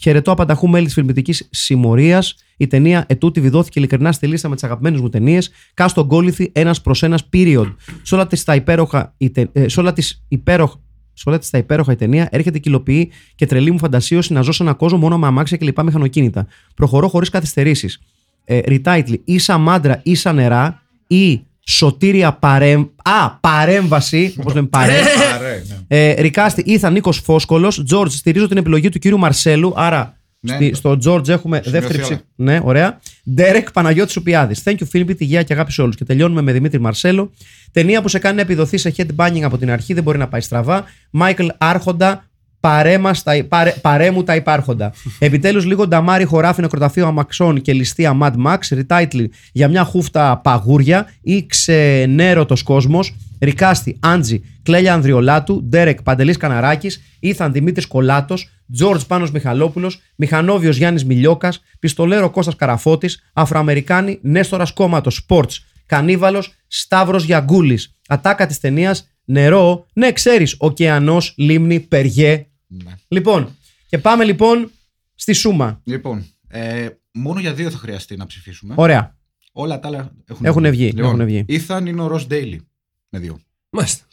Speaker 1: Χαιρετώ απανταχού μέλη της φιλμητικής συμμορίας. Η ταινία Ετούτη βιδώθηκε ειλικρινά στη λίστα με τις αγαπημένες μου ταινίες. Κάστο Γκόλιθι, ένας προς ένας period. Σε όλα τη τα υπέροχα. η τε- ε, σε όλα τις υπέροχα. Σε όλα της τα υπέροχα η ταινία έρχεται και υλοποιεί και τρελή μου φαντασίωση να ζω σε έναν κόσμο μόνο με αμάξια και λοιπά μηχανοκίνητα. Προχωρώ χωρίς καθυστερήσεις. Ε, retitle, ίσα μάντρα, ίσα νερά ή σωτήρια παρέμ... Α, παρέμβαση. Όπως λέμε παρέμβαση.
Speaker 3: Παρέ, ναι.
Speaker 1: Ε, Recasting, Ήθαν Νίκος Φόσκολος. Τζορτζ, στηρίζω την επιλογή του κύριου Μαρσέλου. Άρα
Speaker 3: Ναι.
Speaker 1: στη- στο Τζορτζ έχουμε
Speaker 3: Σημειωθεί
Speaker 1: δεύτερη
Speaker 3: όλα.
Speaker 1: ψήφο. Ναι, ωραία. Ντέρεκ Παναγιώτης Σουπιάδης. Thank you, Φίλιππε, υγεία και αγάπη σε όλους. Και τελειώνουμε με Δημήτρη Μαρσέλο. Ταινία που σε κάνει να επιδοθεί σε headbanging από την αρχή, δεν μπορεί να πάει στραβά. Μάικλ Άρχοντα. Παρέ, μας τα, παρέ, παρέ μου τα υπάρχοντα. Επιτέλους, λίγο νταμάρι χωράφι νεκροταφείο αμαξών και ληστεία Mad Max. Retitle για μια χούφτα παγούρια ή ξενέρωτος κόσμος. Ρικάστη, Άντζη, Κλέλια Ανδριολάτου, Ντέρεκ Παντελής Καναράκης, Ήθαν Δημήτρης Κολάτος, Τζόρτζ Πάνος Μιχαλόπουλος, Μηχανόβιος Γιάννης Μιλιόκα, Πιστολέρο Κώστας Καραφώτης, Αφροαμερικάνη Νέστορας Κόμματος Σπορτ, Κανίβαλος Σταύρος Γιαγκούλης. Ατάκα της ταινίας Νερό, ναι, ξέρεις, Ωκεανός, Λίμνη, Περιέ.
Speaker 3: Ναι.
Speaker 1: Λοιπόν, και πάμε λοιπόν στη Σούμα.
Speaker 3: Λοιπόν, ε, μόνο για δύο θα χρειαστεί να ψηφίσουμε.
Speaker 1: Ωραία.
Speaker 3: Όλα τα άλλα έχουν,
Speaker 1: Έχουν βγει,
Speaker 3: Λοιπόν,
Speaker 1: έχουν βγει.
Speaker 3: Ethan είναι ο Ροζ Ντέιλι. Με δύο.
Speaker 2: Μάλιστα.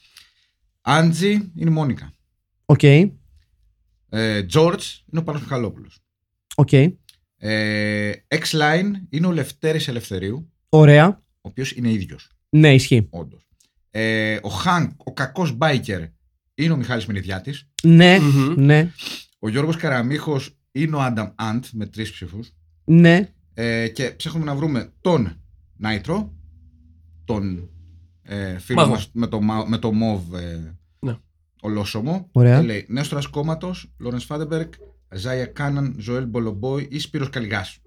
Speaker 3: Άντζι είναι η Μόνικα.
Speaker 1: Οκ.
Speaker 3: Ε, George είναι ο Πάνος Μιχαλόπουλος.
Speaker 1: Οκ.
Speaker 3: Ε, X-Line είναι ο Λευτέρης Ελευθερίου,
Speaker 1: Ωραία.
Speaker 3: ο οποίος είναι ίδιος,
Speaker 1: Ναι, ισχύει.
Speaker 3: όντως. Ε, ο Χανκ, ο κακός biker, είναι ο Μιχάλης Μενιδιάτης.
Speaker 1: Ναι,
Speaker 2: Μμμ.
Speaker 1: ναι,
Speaker 3: Ο Γιώργος Καραμίχος είναι ο Άνταμ Αντ με τρεις ψήφους.
Speaker 1: ναι.
Speaker 3: Ε, και ψάχνουμε να βρούμε τον Νάιτρο, τον ε, φίλο
Speaker 2: Μάγο.
Speaker 3: μας με το, μα- με το μοβ ε,
Speaker 2: Ναι.
Speaker 3: ολόσωμο.
Speaker 1: Ωραία.
Speaker 3: Και λέει Νέστορας Κόμματος, Λόρενς Φάντεμπεργκ, Αϊζάια Κάναν, Ζωέλ Μπολομπόι ή Σπύρος Καλιγάς.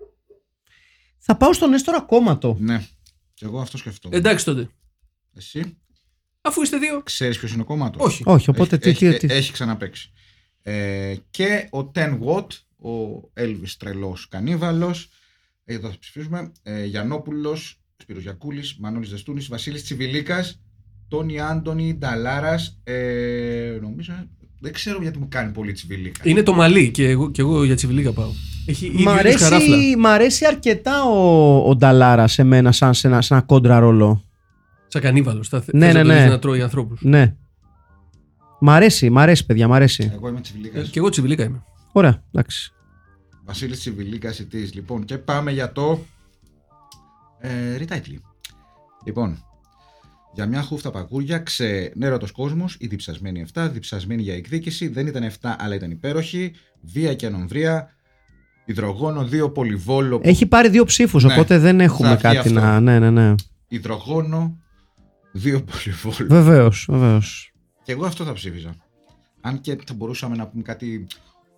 Speaker 1: Θα πάω στον Νέστορα Κόμματο.
Speaker 3: Ναι, και εγώ αυτό σκεφτόμουν.
Speaker 2: Εντάξει τότε.
Speaker 3: Εσύ;
Speaker 2: Αφού είστε δύο.
Speaker 3: ξέρεις ποιος είναι ο Κόμματος.
Speaker 2: Όχι.
Speaker 1: Όχι, οπότε
Speaker 3: έχει,
Speaker 1: τι,
Speaker 3: έχει,
Speaker 1: τι, τι-
Speaker 3: έχει ξαναπέξει. Ε, και ο Ten Watt, ο Elvis τρελός κανίβαλος. Εδώ θα ψηφίσουμε. Ε, Γιαννόπουλος, Σπύρος Γιακούλης, Μανώλης Δεστούνης, Βασίλης Τσιβιλίκας, Τόνι Άντωνη, Νταλάρας. Ε, νομίζω, δεν ξέρω γιατί μου κάνει πολύ Τσιβιλίκα.
Speaker 2: Είναι το μαλλί και εγώ, και εγώ για τσιβιλίκα πάω. Έχει
Speaker 1: Μ'
Speaker 2: ίδιο είδους καράφλα.
Speaker 1: αρέσει, μ' αρέσει αρκετά ο, ο Νταλάρας σε μένα σαν σε ένα, σε ένα κόντρα ρόλο.
Speaker 2: Σαν κανίβαλος. Θα
Speaker 1: Ναι,
Speaker 2: ναι,
Speaker 1: ναι,
Speaker 2: ναι,
Speaker 1: ναι.
Speaker 2: να τρώει ανθρώπους.
Speaker 1: Ναι. Μ' αρέσει, μ' αρέσει, παιδιά, μ' αρέσει.
Speaker 3: Εγώ είμαι Τσιβιλίκας.
Speaker 2: και εγώ τσιβιλίκα είμαι.
Speaker 1: Ωραία, εντάξει.
Speaker 3: Βασίλης Τσιβιλίκας ητής. Λοιπόν, και πάμε για το ε, retitle. Λοιπόν, για μια χούφτα παγούρια, ξενέρωτος κόσμος, η διψασμένη 7, διψασμένη για εκδίκηση, δεν ήταν 7 αλλά ήταν υπέροχη, βία και ανομβρία, υδρογόνο 2 πολυβόλο,
Speaker 1: Έχει πάρει δύο ψήφους,
Speaker 3: Ναι,
Speaker 1: οπότε δεν έχουμε
Speaker 3: θα βγει
Speaker 1: κάτι
Speaker 3: αυτό.
Speaker 1: να. Ναι, ναι, ναι.
Speaker 3: υδρογόνο 2 πολυβόλο.
Speaker 1: Βεβαίως, βεβαίως.
Speaker 3: Και εγώ αυτό θα ψήφιζα. Αν και θα μπορούσαμε να πούμε κάτι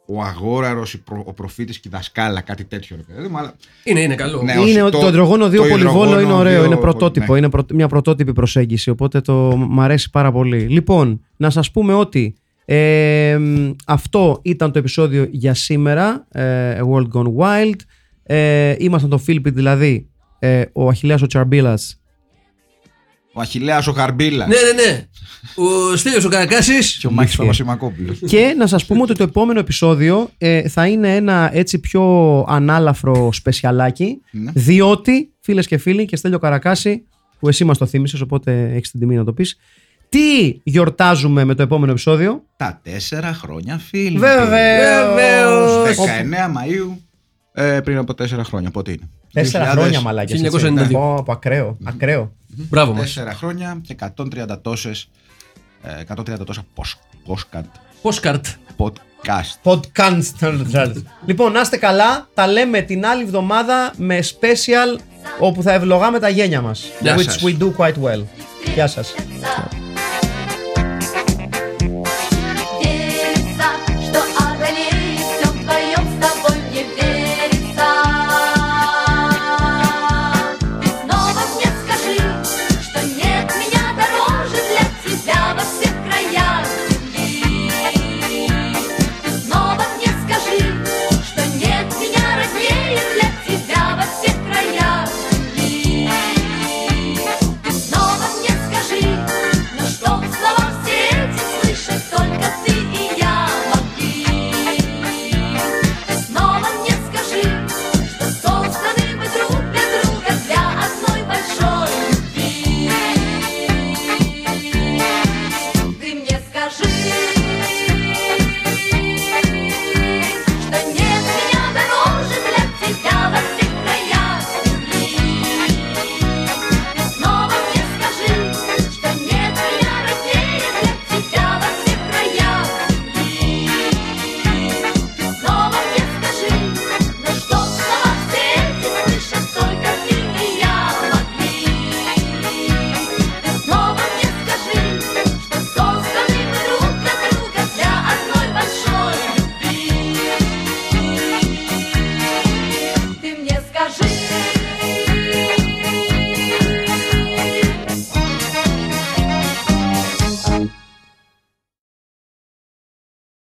Speaker 3: ο αγόραρος, η προ- ο προφήτης και η δασκάλα, κάτι τέτοιο ρε παιδί μου, αλλά
Speaker 2: Είναι, είναι καλό.
Speaker 3: Ναι,
Speaker 1: είναι
Speaker 3: όχι,
Speaker 1: ότι
Speaker 3: το-
Speaker 1: το υδρογόνο 2
Speaker 3: το
Speaker 1: πολυβόλο
Speaker 3: υδρογόνο
Speaker 1: είναι ωραίο,
Speaker 3: δύο
Speaker 1: είναι
Speaker 3: πολυ-
Speaker 1: πρωτότυπο,
Speaker 3: ναι.
Speaker 1: είναι πρω- μια πρωτότυπη προσέγγιση, οπότε το μ' αρέσει πάρα πολύ. Λοιπόν, να σας πούμε ότι ε, μ, αυτό ήταν το επεισόδιο για σήμερα, ε, A World Gone Wild. Ε, ήμασταν το Φίλιππι, δηλαδή ε, ο Αχιλέας ο Τσαρμπίλας
Speaker 3: ο Αχιλέας ο Χαρμπίλας
Speaker 2: Ναι, ναι, ναι. Ο Στέλιος ο Καρακάσης.
Speaker 3: και ο Μάκης Παπασημακόπουλος.
Speaker 1: Και να σας πούμε ότι το επόμενο επεισόδιο ε, θα είναι ένα έτσι πιο ανάλαφρο σπεσιαλάκι
Speaker 3: Ναι.
Speaker 1: διότι φίλες και φίλοι και Στέλιο Καρακάση που εσύ μας το θύμισες οπότε έχεις την τιμή να το πεις τι γιορτάζουμε με το επόμενο επεισόδιο;
Speaker 3: Τα τέσσερα χρόνια φίλοι.
Speaker 1: Βεβαίως
Speaker 3: 19 Μαΐου ε, πριν από τέσσερα χρόνια. Πότε είναι.
Speaker 1: Τέσσερα
Speaker 3: 2000,
Speaker 1: χρόνια μαλάκια
Speaker 2: 1992.
Speaker 1: Πω, πω, ακραίο, ακραίο
Speaker 2: Μπράβο μας.
Speaker 3: Τέσσερα χρόνια και 130 τόσες ε, 130 τόσα postcard
Speaker 2: Postcard.
Speaker 3: podcast.
Speaker 1: Podcast. λοιπόν, να είστε καλά. Τα λέμε την άλλη εβδομάδα με special όπου θα ευλογάμε τα γένια μας.
Speaker 3: Γεια
Speaker 1: Which
Speaker 3: σας.
Speaker 1: we do quite well. Γεια σας.
Speaker 7: La